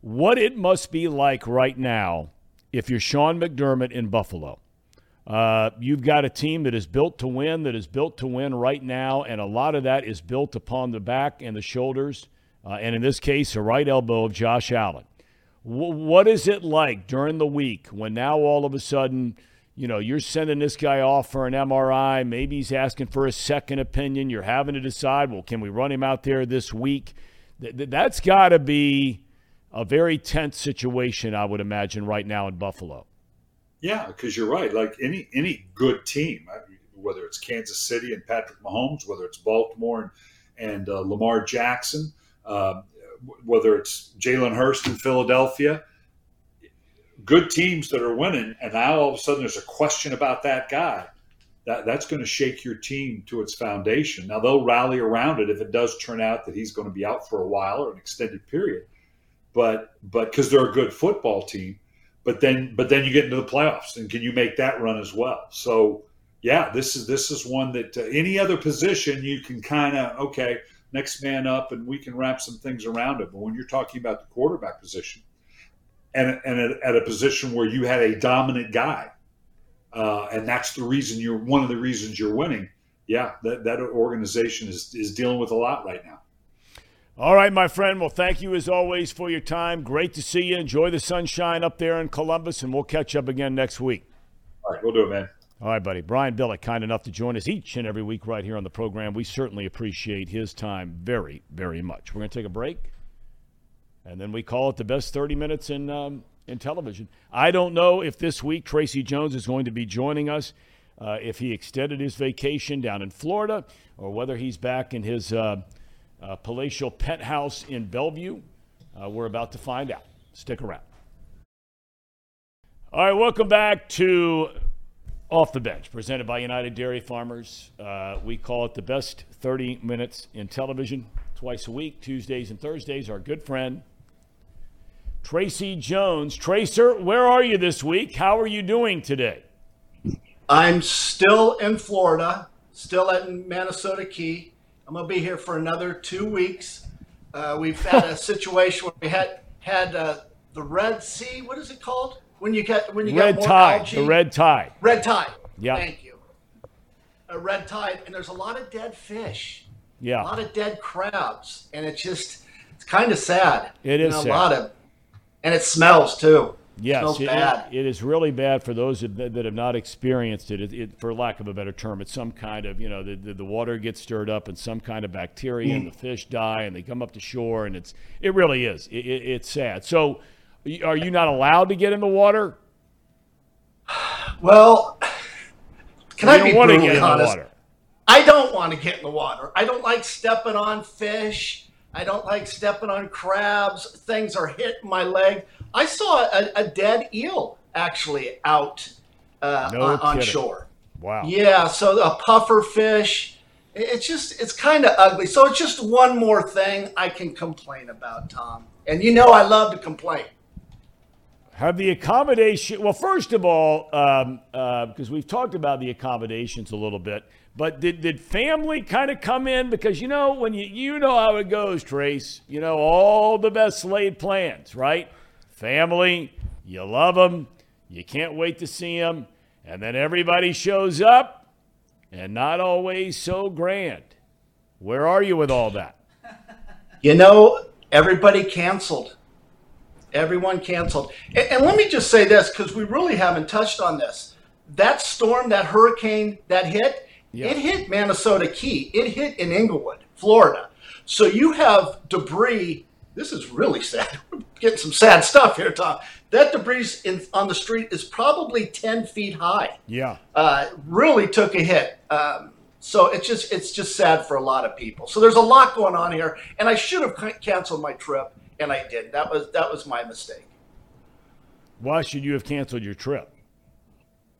what it must be like right now if you're Sean McDermott in Buffalo. Uh, you've got a team that is built to win, that is built to win right now, and a lot of that is built upon the back and the shoulders, uh, and in this case, the right elbow of Josh Allen. W- what is it like during the week when now all of a sudden, you know, you're sending this guy off for an MRI, maybe he's asking for a second opinion, you're having to decide, well, can we run him out there this week? Th- that's got to be a very tense situation, I would imagine, right now in Buffalo. Yeah, because you're right. Like any any good team, whether it's Kansas City and Patrick Mahomes, whether it's Baltimore and, and uh, Lamar Jackson, uh, whether it's Jalen Hurts in Philadelphia, good teams that are winning, and now all of a sudden there's a question about that guy. That, that's going to shake your team to its foundation. Now they'll rally around it if it does turn out that he's going to be out for a while or an extended period but but because they're a good football team. But then but then you get into the playoffs, and can you make that run as well? So yeah, this is this is one that uh, any other position you can kind of okay next man up, and we can wrap some things around it. But when you're talking about the quarterback position, and, and at, at a position where you had a dominant guy, uh, and that's the reason you're one of the reasons you're winning. Yeah, that, that organization is, is dealing with a lot right now. All right, my friend. Well, thank you as always for your time. Great to see you. Enjoy the sunshine up there in Columbus, and we'll catch up again next week. All right, we'll do it, man. All right, buddy. Brian Billick, kind enough to join us each and every week right here on the program. We certainly appreciate his time very, very much. We're going to take a break, and then we call it the best 30 minutes in, um, in television. I don't know if this week Tracy Jones is going to be joining us, uh, if he extended his vacation down in Florida, or whether he's back in his uh, uh, palatial penthouse in Bellevue. Uh, we're about to find out. Stick around. All right, welcome back to off the Bench, presented by United Dairy Farmers. Uh, we call it the best 30 minutes in television twice a week, Tuesdays and Thursdays. Our good friend, Tracy Jones. Tracer, where are you this week? How are you doing today? I'm still in Florida, still at Manasota Key. I'm going to be here for another two weeks. Uh, we've had a [LAUGHS] situation where we had had uh, the Red Sea. What is it called? when you get when you red get more tide, algae, the red tide. red tide. Yeah. Thank you. A red tide, and there's a lot of dead fish, Yeah. a lot of dead crabs, and it's just it's kind of sad. It is You know, sad. a lot of, and it smells too. Yes, it- it is really bad for those that, that have not experienced it. It, it. For lack of a better term, it's some kind of you know the, the, the water gets stirred up and some kind of bacteria, and the mm. fish die, and they come up to shore, and it's it really is. It, it, it's sad. So, are you not allowed to get in the water? Well, can you I be brutally get in the honest? water. I don't want to get in the water. I don't like stepping on fish. I don't like stepping on crabs. Things are hitting my leg. I saw a, a dead eel actually out uh, No on, on shore. Wow. Yeah, so a puffer fish. It's just it's kind of ugly. So it's just one more thing I can complain about, Thom. And you know I love to complain. Have the accommodation? Well, first of all, um, uh, because we've talked about the accommodations a little bit, but did, did family kind of come in? Because you know when you you know how it goes, Trace. You know all the best laid plans, right? Family, you love them, you can't wait to see them, and then everybody shows up, and not always so grand. Where are you with all that? You know, everybody canceled. Everyone canceled. And, and let me just say this because we really haven't touched on this. That storm, that hurricane that hit, Yeah. it hit Manasota Key. It hit in Englewood, Florida. So you have debris. This is really sad. We're [LAUGHS] getting some sad stuff here, Thom. That debris in, on the street is probably 10 feet high Yeah. uh, really took a hit. Um, so it's just it's just sad for a lot of people. So there's a lot going on here, and I should have canceled my trip, and I did. That was that was my mistake. Why should you have canceled your trip?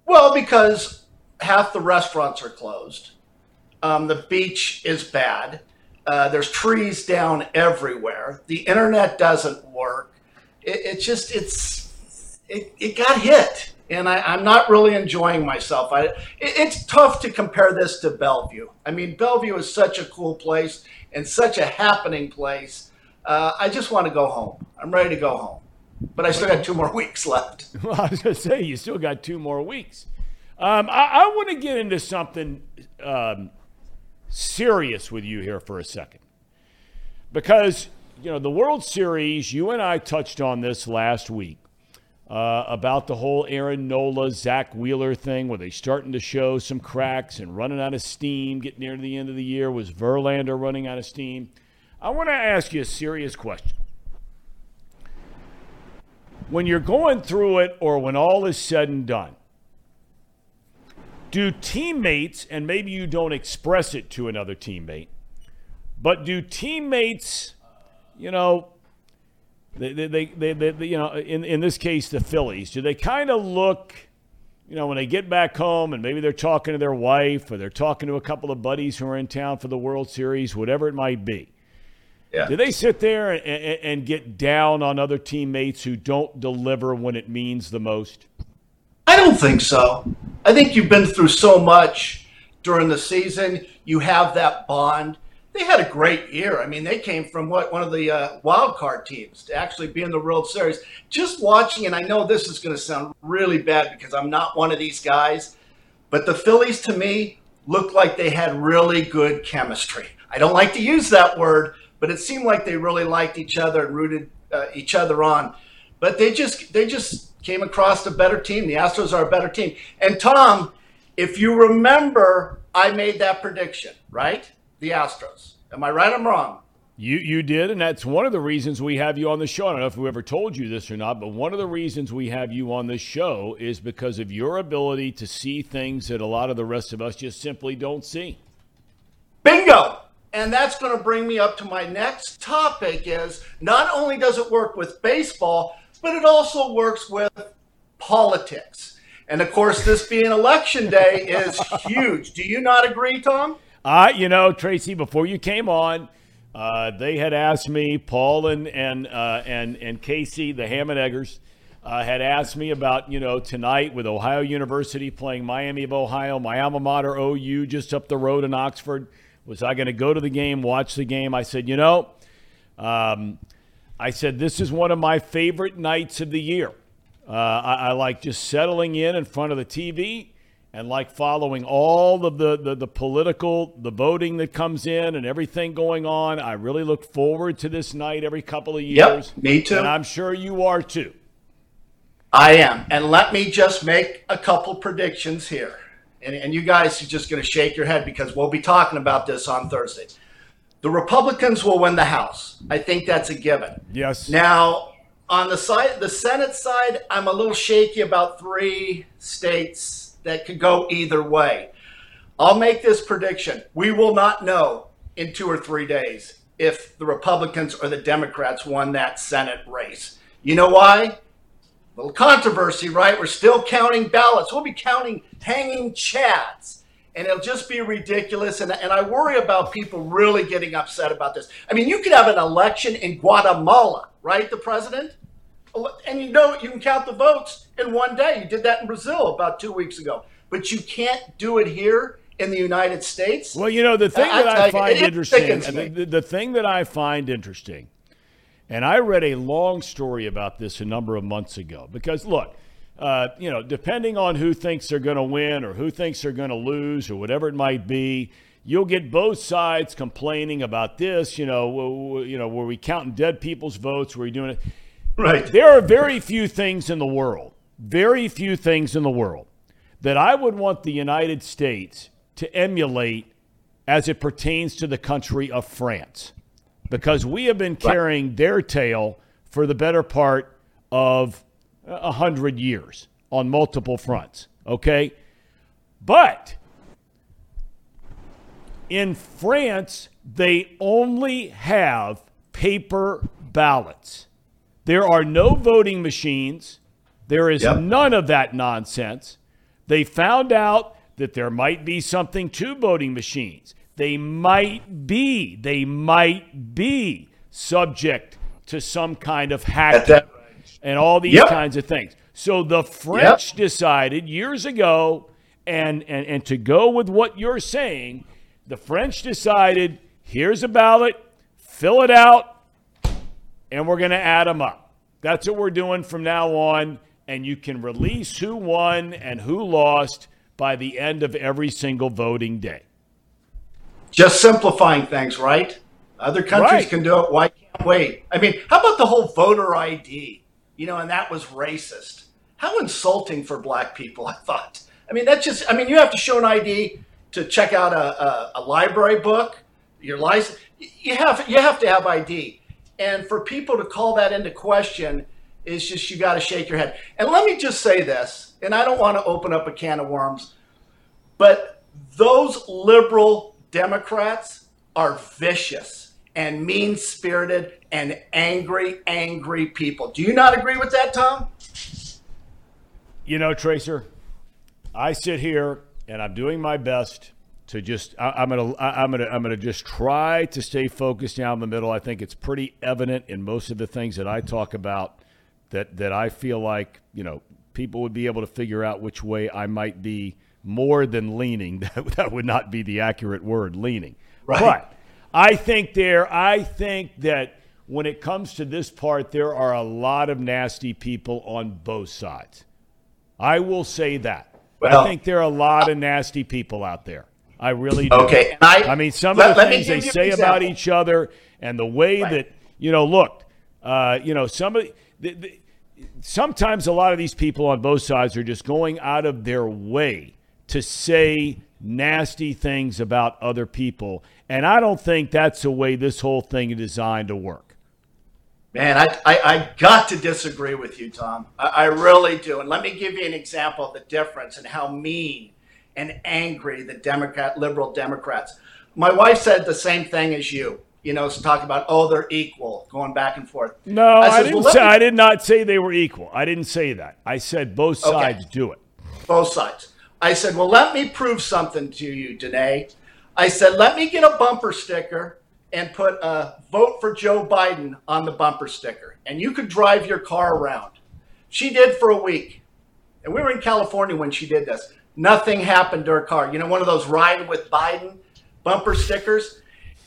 Well, because half the restaurants are closed. Um, the beach is bad. Uh, there's trees down everywhere. The internet doesn't work. It, it just it's it, it got hit, and I, I'm not really enjoying myself. I, it, it's tough to compare this to Bellevue. I mean, Bellevue is such a cool place and such a happening place. Uh, I just want to go home. I'm ready to go home, but I still got two more [LAUGHS] weeks left. [LAUGHS] Well, I was to say, you still got two more weeks. Um, I, I want to get into something um, serious with you here for a second. Because, you know, the World Series, you and I touched on this last week uh, about the whole Aaron Nola, Zack Wheeler thing, where they starting to show some cracks and running out of steam, getting near to the end of the year. Was Verlander running out of steam? I want to ask you a serious question when you're going through it or when all is said and done, do teammates, and maybe you don't express it to another teammate, but do teammates, you know, they, they, they, they, they you know, in, in this case, the Phillies, do they kind of look, you know, when they get back home and maybe they're talking to their wife or they're talking to a couple of buddies who are in town for the World Series, whatever it might be? Yeah. Do they sit there and, and, and get down on other teammates who don't deliver when it means the most? I don't think so. I think you've been through so much during the season. You have that bond. they had a great year. I mean, they came from what one of the uh, wild card teams to actually be in the World Series. Just watching, and I know this is going to sound really bad because I'm not one of these guys, but the Phillies to me looked like they had really good chemistry. I don't like to use that word, but it seemed like they really liked each other and rooted uh, each other on. But they just they just came across a better team. The Astros are a better team. And Thom, if you remember, I made that prediction, right? The Astros. Am I right? I'm wrong. You you did, and that's one of the reasons we have you on the show. I don't know if we ever told you this or not, but one of the reasons we have you on the show is because of your ability to see things that a lot of the rest of us just simply don't see. Bingo! And that's going to bring me up to my next topic is not only does it work with baseball, but it also works with politics. And of course, this being election day is huge. Do you not agree, Tom? Uh, you know, Tracy, before you came on, uh, they had asked me, Paul and and uh, and and Casey, the Ham and Eggers, uh, had asked me about you know tonight with Ohio University playing Miami of Ohio, my alma mater OU, just up the road in Oxford. Was I going to go to the game, watch the game? I said, you know, um, I said this is one of my favorite nights of the year. Uh, I, I like just settling in in front of the TV and like following all of the, the, the, political, the voting that comes in and everything going on. I really look forward to this night every couple of years. Yep, me too. And I'm sure you are too. I am. And let me just make a couple predictions here. And, and you guys are just going to shake your head because we'll be talking about this on Thursday. The Republicans will win the House. I think that's a given. Yes. Now, on the side, the Senate side, I'm a little shaky about three states that could go either way. I'll make this prediction. We will not know in two or three days if the Republicans or the Democrats won that Senate race. You know why? A Little controversy, right? We're still counting ballots. We'll be counting hanging chads. And it'll just be ridiculous. And, and I worry about people really getting upset about this. I mean, you could have an election in Guatemala, right? The president? And you know, you can count the votes in one day. You did that in Brazil about two weeks ago, but you can't do it here in the United States. Well, you know, the thing that I, I find interesting, the, the, the thing that I find interesting, and I read a long story about this a number of months ago because look, uh, you know, depending on who thinks they're going to win or who thinks they're going to lose or whatever it might be, you'll get both sides complaining about this. You know, you know, were we counting dead people's votes? Were we doing it? Right. There are very few things in the world, very few things in the world that I would want the United States to emulate as it pertains to the country of France. Because we have been carrying their tail for the better part of a hundred years on multiple fronts. Okay? But in France, they only have paper ballots. There are no voting machines. There is yep. none of that nonsense. They found out that there might be something to voting machines. They might be, they might be subject to some kind of hacking and all these yep. kinds of things. So the French yep. decided years ago, and, and, and to go with what you're saying, the French decided here's a ballot, fill it out, and we're going to add them up. That's what we're doing from now on. And you can release who won and who lost by the end of every single voting day. Just simplifying things, right? Other countries right. can do it. Why can't we? I mean, how about the whole voter ID? You know, and that was racist. How insulting for black people, [LAUGHS] I thought. I mean, that's just, I mean, you have to show an ID to check out a, a, a library book, your license. You have, you have to have ID. And for people to call that into question is just, you got to shake your head. And let me just say this, and I don't want to open up a can of worms, but those liberal Democrats are vicious and mean spirited and angry, angry people. Do you not agree with that, Tom? You know, Tracer, I sit here and I'm doing my best to just I, am gonna I, am gonna I'm gonna just try to stay focused down the middle. I think it's pretty evident in most of the things that I talk about that that I feel like you know people would be able to figure out which way I might be more than leaning. [LAUGHS] That that would not be the accurate word, leaning. Right. But I think there. I think that when it comes to this part, there are a lot of nasty people on both sides. I will say that. Well, I think there are a lot of nasty people out there. I really do. Okay, and I- I mean, some let- of the things they give you an say about each other and the way Right. that you know. Look, uh, you know, somebody. The, the, sometimes a lot of these people on both sides are just going out of their way to say nasty things about other people, and I don't think that's the way this whole thing is designed to work. Man, I, I, I got to disagree with you, Tom. I, I really do. And let me give you an example of the difference and how mean and angry the Democrat, liberal Democrats. My wife said the same thing as you. You know, talking about oh they're equal, going back and forth. No, I, said, didn't well, say. me- I did not say they were equal. I didn't say that. I said both Okay. sides do it. both sides. I said, well, let me prove something to you, Danae. I said, let me get a bumper sticker and put a vote for Joe Biden on the bumper sticker, and you could drive your car around. She did for a week. And we were in California when she did this. Nothing happened to her car. You know, one of those ride with Biden bumper stickers.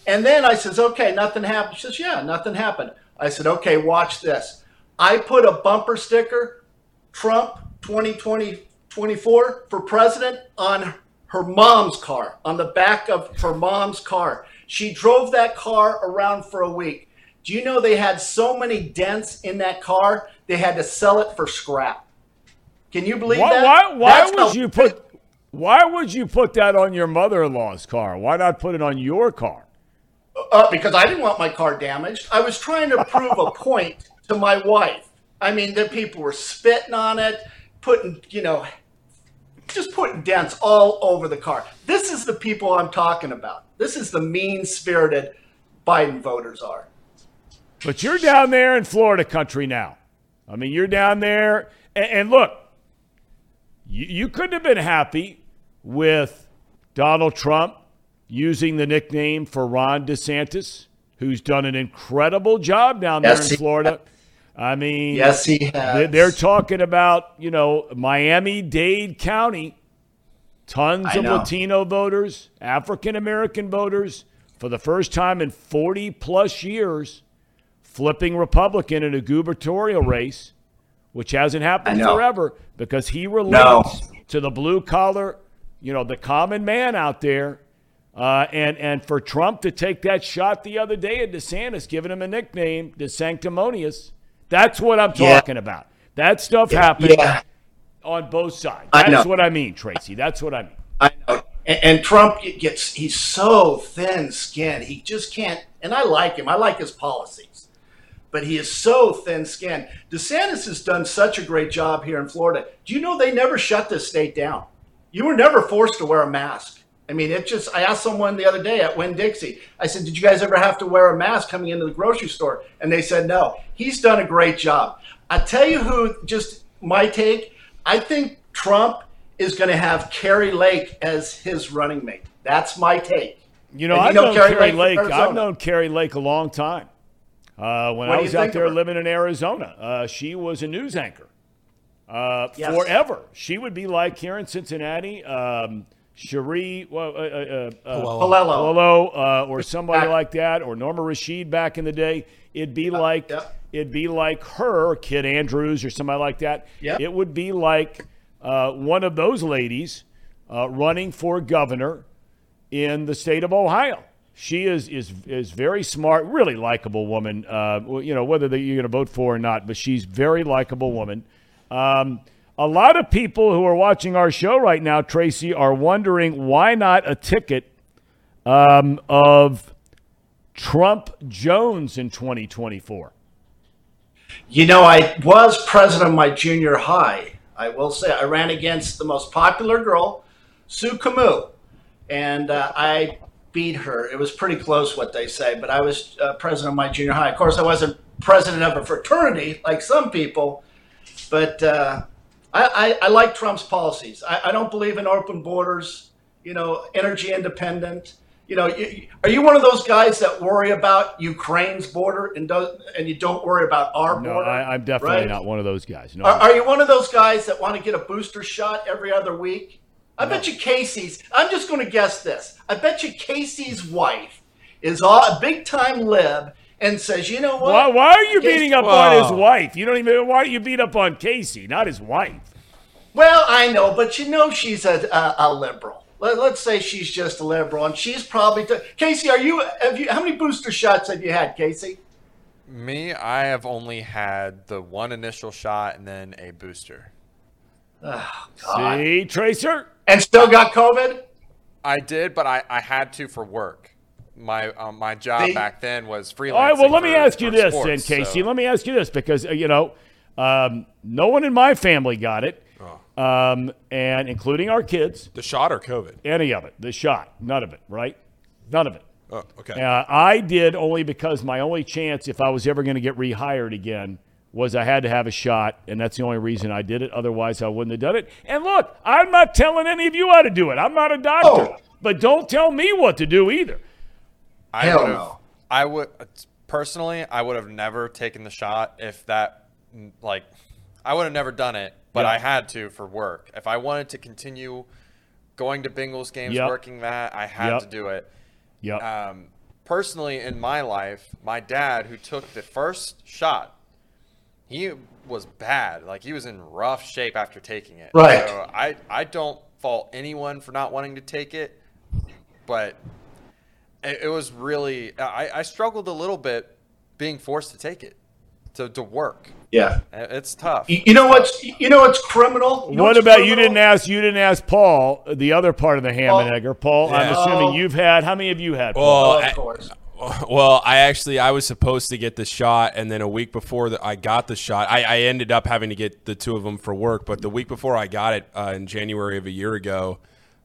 And then I says, okay, nothing happened. She says, yeah, nothing happened. I said, okay, watch this. I put a bumper sticker, Trump 2020 24 for president on her mom's car, on the back of her mom's car. She drove that car around for a week. Do you know they had so many dents in that car, they had to sell it for scrap? Can you believe Why? that? Why, why That's would you put? Why would you put that on your mother-in-law's car? Why not put it on your car? Uh, because I didn't want my car damaged. I was trying to prove a [LAUGHS] point to my wife. I mean, the people were spitting on it, putting, you know, just putting dents all over the car. This is the people I'm talking about. This is the mean spirited Biden voters are. But you're down there in Florida country now. I mean, you're down there, and, and look, you, you couldn't have been happy with Donald Trump using the nickname for Ron DeSantis, who's done an incredible job down there Yes, in Florida. I mean, Yes, he has. they're talking about you know Miami Dade County, tons I of know. Latino voters, African American voters, for the first time in 40 plus years, flipping Republican in a gubernatorial race, which hasn't happened forever because he relates to the blue collar, you know, the common man out there. Uh, and and for Trump to take that shot the other day at DeSantis, giving him a nickname, the sanctimonious, that's what I'm Yeah. talking about. That stuff happened Yeah, on both sides. That's what I mean, Tracy. That's what I mean. I know. And, and Trump gets, he's so thin skinned. He just can't, and I like him. I like his policies. But he is so thin skinned. DeSantis has done such a great job here in Florida. Do you know they never shut this state down? You were never forced to wear a mask. I mean, it just, I asked someone the other day at Winn Dixie, I said, Did you guys ever have to wear a mask coming into the grocery store? And they said, No. He's done a great job. I tell you who, just my take, I think Trump is going to have Kari Lake as his running mate. That's my take. You know, And I've you know known Kari Kari Lake Lake. I've known Kari Lake a long time. Uh, when What I was out there living in Arizona, uh, she was a news anchor uh, Yes. forever. She would be like here in Cincinnati, um, Cherie, well, uh, uh, uh, Palello. Uh, or somebody Back- like that, or Norma Rashid back in the day. It'd be like yep. It'd be like her, Kit Andrews, or somebody like that. Yep. It would be like uh, one of those ladies uh, running for governor in the state of Ohio. She is is is very smart, really likable woman. Uh, you know whether you're going to vote for or not, but she's very likable woman. Um, a lot of people who are watching our show right now, Tracy, are wondering why not a ticket um, of Trump Jones in 2024. You know, I was president of my junior high. I will say I ran against the most popular girl, Sue Camus, and uh, I beat her. It was pretty close, what they say, but I was uh, president of my junior high. Of course, I wasn't president of a fraternity like some people, but uh, I, I, I like Trump's policies. I, I don't believe in open borders, you know, energy independent. You know, you, are you one of those guys that worry about Ukraine's border and does and you don't worry about our No, border? I, I'm definitely right? not one of those guys. No, Are, are you one of those guys that want to get a booster shot every other week? I bet you Casey's. I'm just going to guess this. I bet you Casey's wife is all, a big time lib and says, you know what? Why, why are you Casey- beating up on his wife? You don't even. Why do you beat up on Casey, not his wife? Well, I know, but you know she's a, a, a liberal. Let, let's say she's just a liberal, and she's probably t- Casey. Are you? Have you? How many booster shots have you had, Casey? Me, I have only had the one initial shot and then a booster. Oh, God. See, Tracer. And still got COVID? I did, but I, I had to for work. My um, my job They- back then was freelancing. All right. Well, let me ask you this, sports, then, Casey. so- Let me ask you this because uh, you know, um, no one in my family got it, um, and including our kids, The shot or COVID? any of it, the shot, none of it, right? None of it. Oh, okay. Uh, I did only because my only chance, if I was ever going to get rehired again, was I had to have a shot, and that's the only reason I did it. Otherwise, I wouldn't have done it. And look, I'm not telling any of you how to do it. I'm not a doctor, Oh. but don't tell me what to do either. I Hell would've- no. I would personally, I would have never taken the shot if that, like, I would have never done it, but Yeah. I had to for work. If I wanted to continue going to Bengals games, Yep. working that, I had Yep. to do it. Yep. Um, personally, in my life, my dad, who took the first shot, he was bad. Like he was in rough shape after taking it. Right. So I I don't fault anyone for not wanting to take it, but it, it was really I, I struggled a little bit being forced to take it to to work. Yeah. It's tough. You, you know what's? You know what's criminal? You know what what's about you didn't ask you didn't ask Paul the other part of the ham and Paul- egger Paul I'm assuming Oh. you've had how many have you had Paul? Well, I- of course. Well, I actually I was supposed to get the shot, and then a week before that I got the shot, I, I ended up having to get the two of them for work. But the week before I got it uh, in January of a year ago,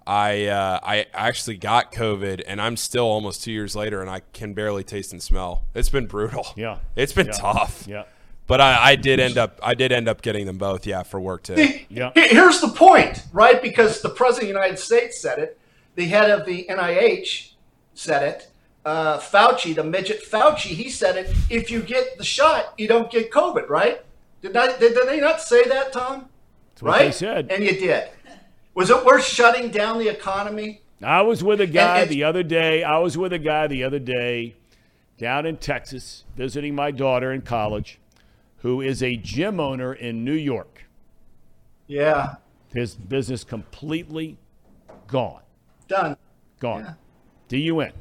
I uh, I actually got COVID, and I'm still almost two years later, and I can barely taste and smell. It's been brutal. Yeah. it's been Yeah. tough. yeah But I, I did end up I did end up getting them both. Yeah, for work too. See, Yeah. Here's the point, right? Because the president of the United States said it, the head of the NIH said it, uh, Fauci, the midget Fauci, he said it. If you get the shot, you don't get COVID, right? Did not? Did, did they not say that, Tom? that's what right? they said And you did. Was it worth shutting down the economy? I was with a guy and- the other day. I was with a guy the other day down in Texas visiting my daughter in college who is a gym owner in New York. Yeah, His business completely gone. done. Gone. Yeah. D-U-N.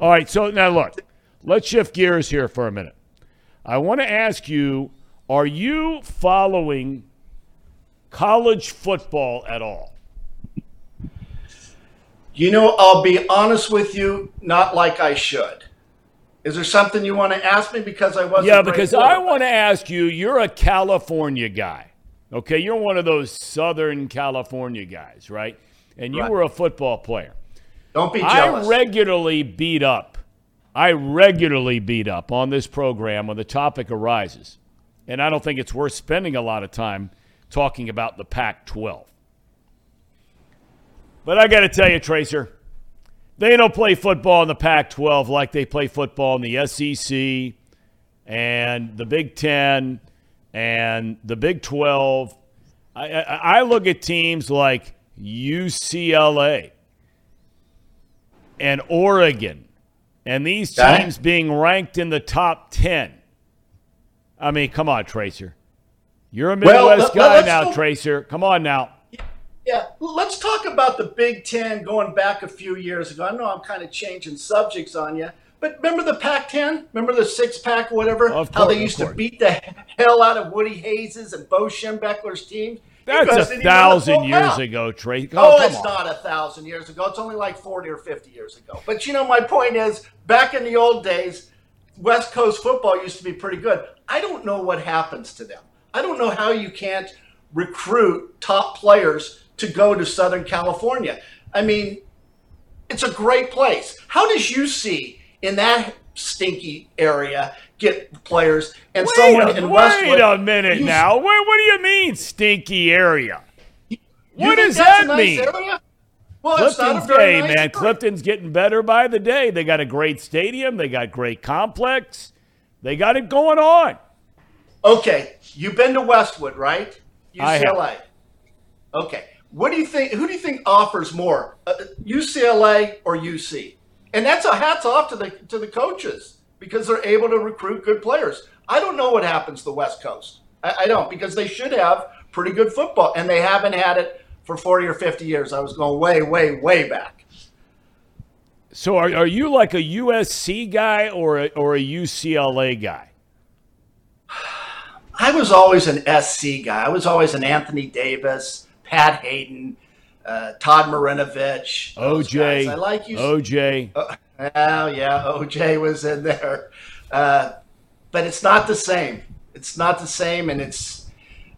All right, so now look, let's shift gears here for a minute. I want to ask you, are you following college football at all? You know, I'll be honest with you, not like I should. Is there something you want to ask me because I wasn't? Yeah, because I want to ask you, you're a California guy. Okay, you're one of those Southern California guys, right? And you Right. were a football player. Don't be I regularly beat up. I regularly beat up on this program when the topic arises. And I don't think it's worth spending a lot of time talking about the Pac 12. But I got to tell you, Tracer, they don't play football in the Pac 12 like they play football in the SEC and the Big Ten and the Big 12. I, I, I look at teams like UCLA and Oregon and these teams being ranked in the top 10. I mean, come on, Tracer. You're a Well, Midwest let- guy now, go- Tracer. Come on now. Yeah, let's talk about the Big Ten going back a few years ago. I know I'm kind of changing subjects on you, but remember the Pac-10? Remember the six-pack, whatever? Of How they used to beat the hell out of Woody Hayes' and Bo Schembechler's teams? That's a they didn't run the thousand years count. ago, Tracer. Oh, come it's on. not a thousand years ago. It's only like 40 or 50 years ago. But you know, my point is, back in the old days, West Coast football used to be pretty good. I don't know what happens to them. I don't know how you can't recruit top players to go to Southern California. I mean, it's a great place. How does you see in that stinky area get players and Wait, someone a, in wait Westwood? a minute now. Wait, what do you mean, stinky area? What does that nice mean? area? Well, it's not a Clifton's hey, nice man. area. Clifton's getting better by the day. They got a great stadium. They got great complex. They got it going on. Okay, you've been to Westwood, right? UCLA. Okay, what do you think? Who do you think offers more, uh, UCLA or UC? And that's a hats off to the to the coaches because they're able to recruit good players. I don't know what happens to the West Coast. I, I don't because they should have pretty good football, and they haven't had it for 40 or 50 years. I was going way, way, way back. So are, are you like a USC guy or a, or a UCLA guy? I was always an SC guy. I was always an Anthony Davis, Pat Haden, uh, Todd Marinovich. OJ. I like you. OJ. Oh, yeah, OJ was in there. Uh, but it's not the same. It's not the same, and it's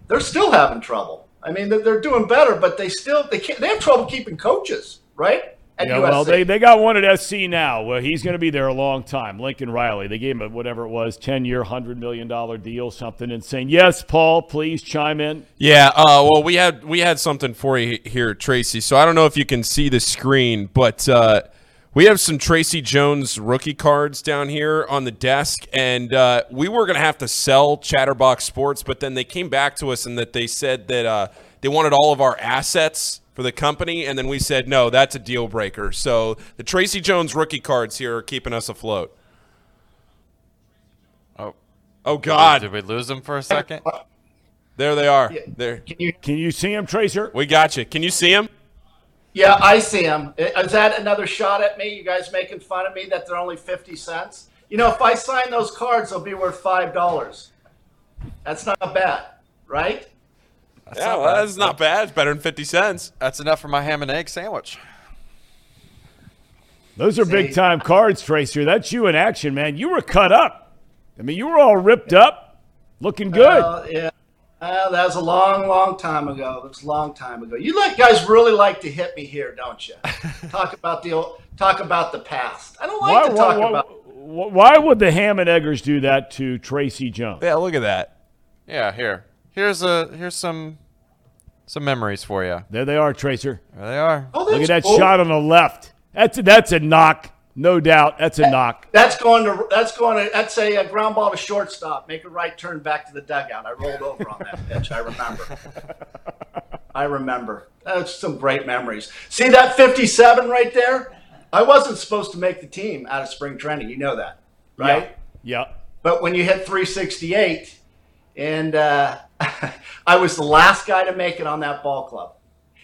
they're still having trouble. I mean, they're, they're doing better, but they still they can't. They have trouble keeping coaches, right? At Yeah, USC. well, they, they got one at SC now. Well, he's going to be there a long time. Lincoln Riley. They gave him a, whatever it was, 10 year, $100 million deal, something insane. Yes, Paul, please chime in. Yeah, uh, well, we had we had something for you here, Tracy. So I don't know if you can see the screen, but uh, we have some Tracy Jones rookie cards down here on the desk, and uh, we were going to have to sell Chatterbox Sports, but then they came back to us and that they said that uh, they wanted all of our assets for the company, and then we said no, that's a deal breaker. So the Tracy Jones rookie cards here are keeping us afloat. Oh, Oh God, Did we lose them for a second? there they are. There, Can you? Can you see him, Tracer? we got you. Can you see them? Yeah, I see them. Is that another shot at me? You guys making fun of me that they're only fifty cents? You know, if I sign those cards, they'll be worth five dollars. That's not bad, right? That's Yeah, not well, bad. that's not bad. It's better than fifty cents. That's enough for my ham and egg sandwich. Those are big time cards, Tracer. That's you in action, man. You were cut up. I mean, you were all ripped up, looking good. Well, yeah. Uh, that was a long, long time ago. That was a long time ago. You like guys really like to hit me here, don't you? [LAUGHS] talk about the old, talk about the past. I don't like why, to talk why, about. why would the Ham and Eggers do that to Tracy Jones? Yeah, look at that. Yeah, here. Here's a here's some some memories for you. There they are, Tracer. There they are. Oh, Look at that cool. shot on the left. That's a, that's a knock, no doubt. That's a knock. That's going to. That's going to. That's a, uh ground ball to shortstop. Make a right turn back to the dugout. I rolled over on that pitch. I remember. [LAUGHS] I remember. That's some great memories. See that 57 right there? I wasn't supposed to make the team out of spring training. You know that, right? Yeah. But when you hit 368, and uh, [LAUGHS] I was the last guy to make it on that ball club.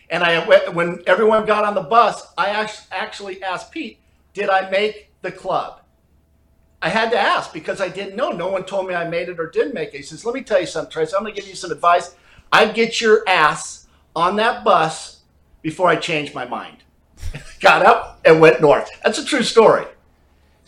And I, when everyone got on the bus, I actually asked Pete, "Did I make the club?" I had to ask because I didn't know. No one told me I made it or didn't make it. He says, "Let me tell you something, Trace. I'm going to give you some advice. I'd get your ass on that bus before I changed my mind." [LAUGHS] got up and went north. That's a true story.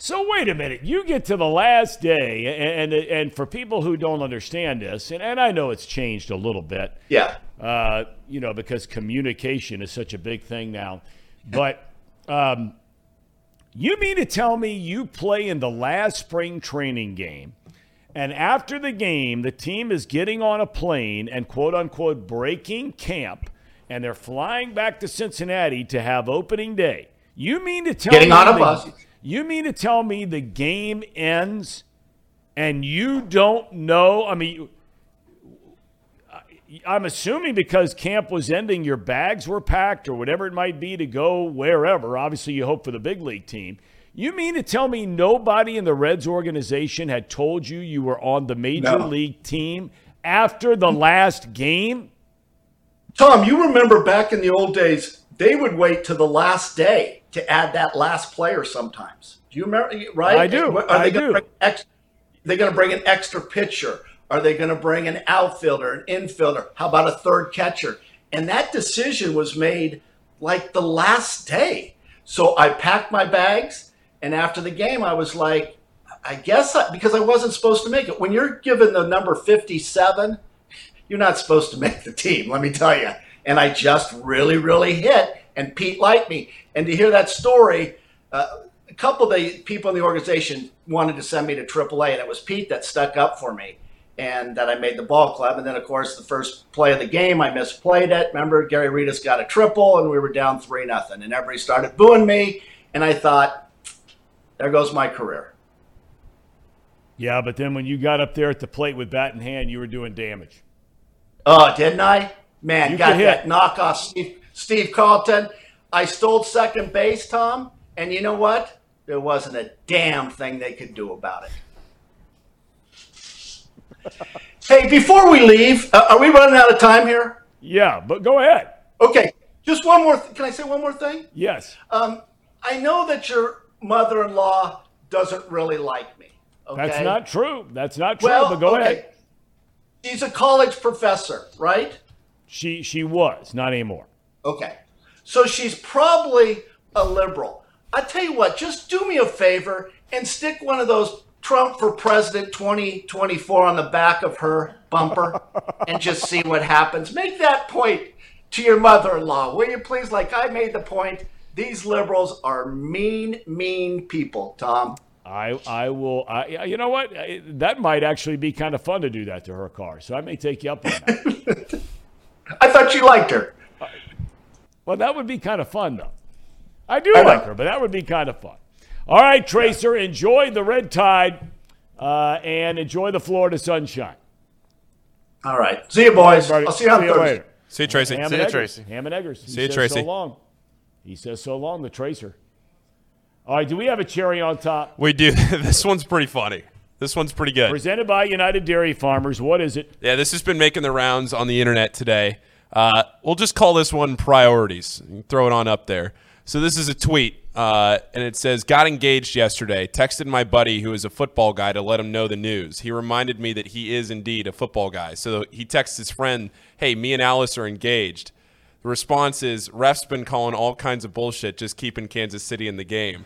So wait a minute. You get to the last day, and and, and for people who don't understand this, and, and I know it's changed a little bit, Yeah. uh, you know, because communication is such a big thing now. But um, you mean to tell me you play in the last spring training game, and after the game, the team is getting on a plane and quote unquote breaking camp, and they're flying back to Cincinnati to have opening day. You mean to tell Getting me on a bus. You mean to tell me the game ends and you don't know? I mean, I'm assuming because camp was ending, your bags were packed or whatever it might be to go wherever. Obviously, you hope for the big league team. You mean to tell me nobody in the Reds organization had told you you were on the major No. league team after the last game? Tom, you remember back in the old days, they would wait to the last day to add that last player sometimes. Do you remember? Right? I do. Are I they gonna do. Bring ex, they're going to bring an extra pitcher. Are they going to bring an outfielder, an infielder? How about a third catcher? And that decision was made like the last day. So I packed my bags, and after the game, I was like, I guess I, because I wasn't supposed to make it. When you're given the number 57, you're not supposed to make the team, let me tell you. And I just really, really hit, and Pete liked me. And to hear that story, uh, a couple of the people in the organization wanted to send me to AAA, and it was Pete that stuck up for me and that I made the ball club. And then, of course, the first play of the game, I misplayed it. Remember, Gary Redus got a triple, and we were down 3 nothing, And everybody started booing me, and I thought, there goes my career. Yeah, but then when you got up there at the plate with bat in hand, you were doing damage. Oh, didn't I? Man, You got that knockoff Steve, Steve Carlton. I stole second base, Tom, and you know what? there wasn't a damn thing they could do about it. [LAUGHS] hey, before we leave, uh, are we running out of time here? Yeah, but go ahead. Okay, just one more. Th- can I say one more thing? Yes. Um, I know that your mother-in-law doesn't really like me. Okay? That's not true. That's not true, well. but go okay. ahead. She's a college professor, right? She she was, not anymore. Okay. So she's probably a liberal. I tell you what, just do me a favor and stick one of those Trump for President 2024 on the back of her bumper and just see what happens. Make that point to your mother in law, will you please? Like I made the point, these liberals are mean, mean people, Tom. I I will. I you know what? That might actually be kind of fun to do that to her car. So I may take you up on that. [LAUGHS] I thought you liked her. Well, that would be kind of fun, though. I do I know. like her, but that would be kind of fun. All right, Tracer, enjoy the red tide uh, and enjoy the Florida sunshine. All right. See you, boys. Everybody, I'll see you on see you Thursday. later. See you, Tracy. Ham See and ya, Eggers. Tracy. Ham and Eggers. He See ya, says Tracy. So long. He says so long. The Tracer. All right. Do we have a cherry on top? We do. [LAUGHS] this one's pretty funny. This one's pretty good. Presented by United Dairy Farmers. What is it? Yeah, this has been making the rounds on the internet today. Uh, we'll just call this one priorities. Throw it on up there. So this is a tweet, uh, and it says, "Got engaged yesterday. Texted my buddy who is a football guy to let him know the news. He reminded me that he is indeed a football guy. So he texts his friend, "Hey, me and Alice are engaged." The response is, "Ref's been calling all kinds of bullshit, just keeping Kansas City in the game."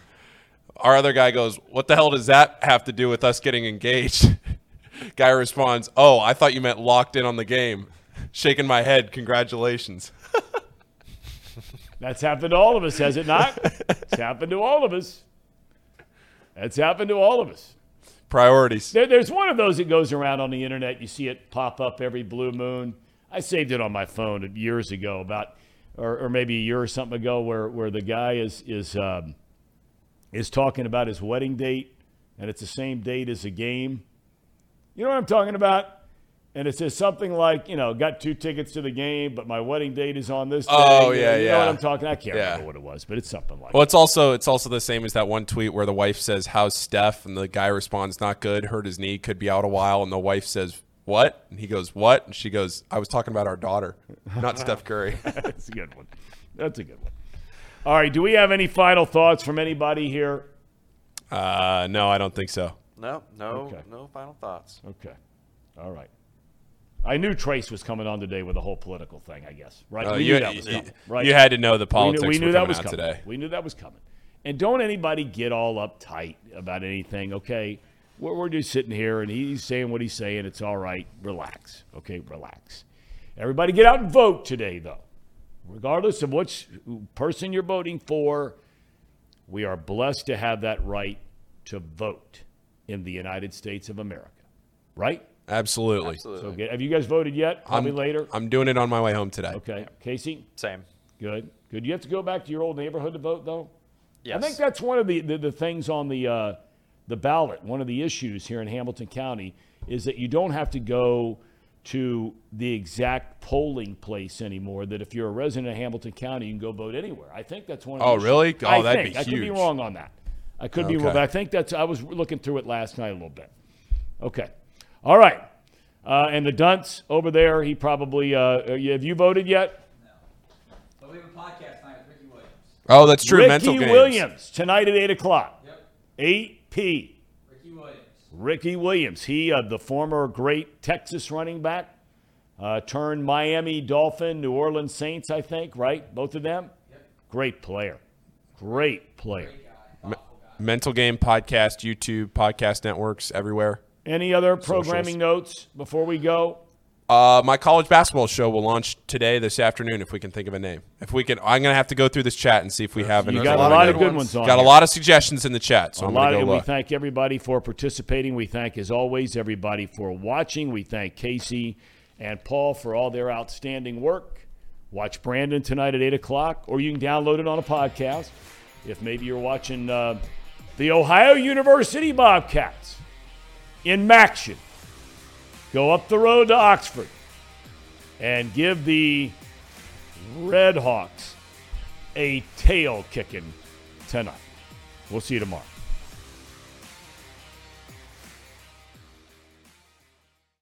Our other guy goes, "What the hell does that have to do with us getting engaged?" [LAUGHS] Guy responds, "Oh, I thought you meant locked in on the game." Shaking my head, congratulations. That's happened to all of us, has it not? it's happened to all of us. That's happened to all of us. Priorities. There, there's one of those that goes around on the internet. You see it pop up every blue moon. I saved it on my phone years ago, about or, or maybe a year or something ago, where where the guy is is um, is talking about his wedding date, and it's the same date as a game. You know what I'm talking about? And it says something like, you know, got two tickets to the game, but my wedding date is on this. Oh, day. yeah, you know what yeah. I'm talking. I can't Yeah. remember what it was, but it's something like. That. Well, it's also it's also the same as that one tweet where the wife says, "How's Steph?" and the guy responds, "Not good. Hurt his knee. Could be out a while." And the wife says, "What?" And he goes, "What?" And she goes, "I was talking about our daughter, not Steph [LAUGHS] Curry." That's a good one. That's a good one. All right. Do we have any final thoughts from anybody here? uh, no, I don't think so. No, no, Okay. no final thoughts. Okay. All right. I knew Trace was coming on today with the whole political thing. I guess right. Uh, we you, knew that was you- coming. Right. you had to know the we politics knew, we knew that coming was coming. today. We knew that was coming. And don't anybody get all uptight about anything. Okay. We're, we're just sitting here and he's saying what he's saying. It's all right. Relax. Okay. Relax. Everybody get out and vote today, though. Regardless of which person you're voting for, we are blessed to have that right to vote in the United States of America. Right? Absolutely. Absolutely. So get, have you guys voted yet? Probably I'm, later. I'm doing it on my way home today. Okay. Casey? Same. Good. Good. You have to go back to your old neighborhood to vote, though? Yes. I think that's one of the, the, the things on the, uh, the ballot. One of the issues here in Hamilton County is that you don't have to go to the exact polling place anymore. That if you're a resident of Hamilton County, you can go vote anywhere. I think that's one. Of the Oh, issues. really? Oh, I that'd think. be I could be wrong on that. I could be wrong, but I think that's. I was looking through it last night a little bit. Okay. All right. Uh, and the dunce over there, he probably. Uh, have you voted yet? No. But we have a podcast tonight with Ricky Williams. Oh, that's true. Ricky Mental games. Williams tonight at eight o'clock. Yep. Eight p. Ricky Williams. Ricky Williams. He, uh, the former great Texas running back, uh, turned Miami Dolphin, New Orleans Saints, I think, right? Both of them? Yep. Great player. Great player. Mental Game Podcast, YouTube, podcast networks everywhere. Any other programming notes before we go? Uh, my college basketball show will launch today, this afternoon, if we can think of a name. If we can, I'm gonna have to go through this chat and see if we have any. You got a lot of good ones, ones. on Got a lot of suggestions in the chat, so A I'm lot, and go we thank everybody for participating. We thank, as always, everybody for watching. We thank Casey and Paul for all their outstanding work. Watch Brandon tonight at 8 o'clock, or you can download it on a podcast. If maybe you're watching uh, the Ohio University Bobcats in MACtion, go up the road to Oxford and give the Red Hawks a tail kicking tonight. We'll see you tomorrow.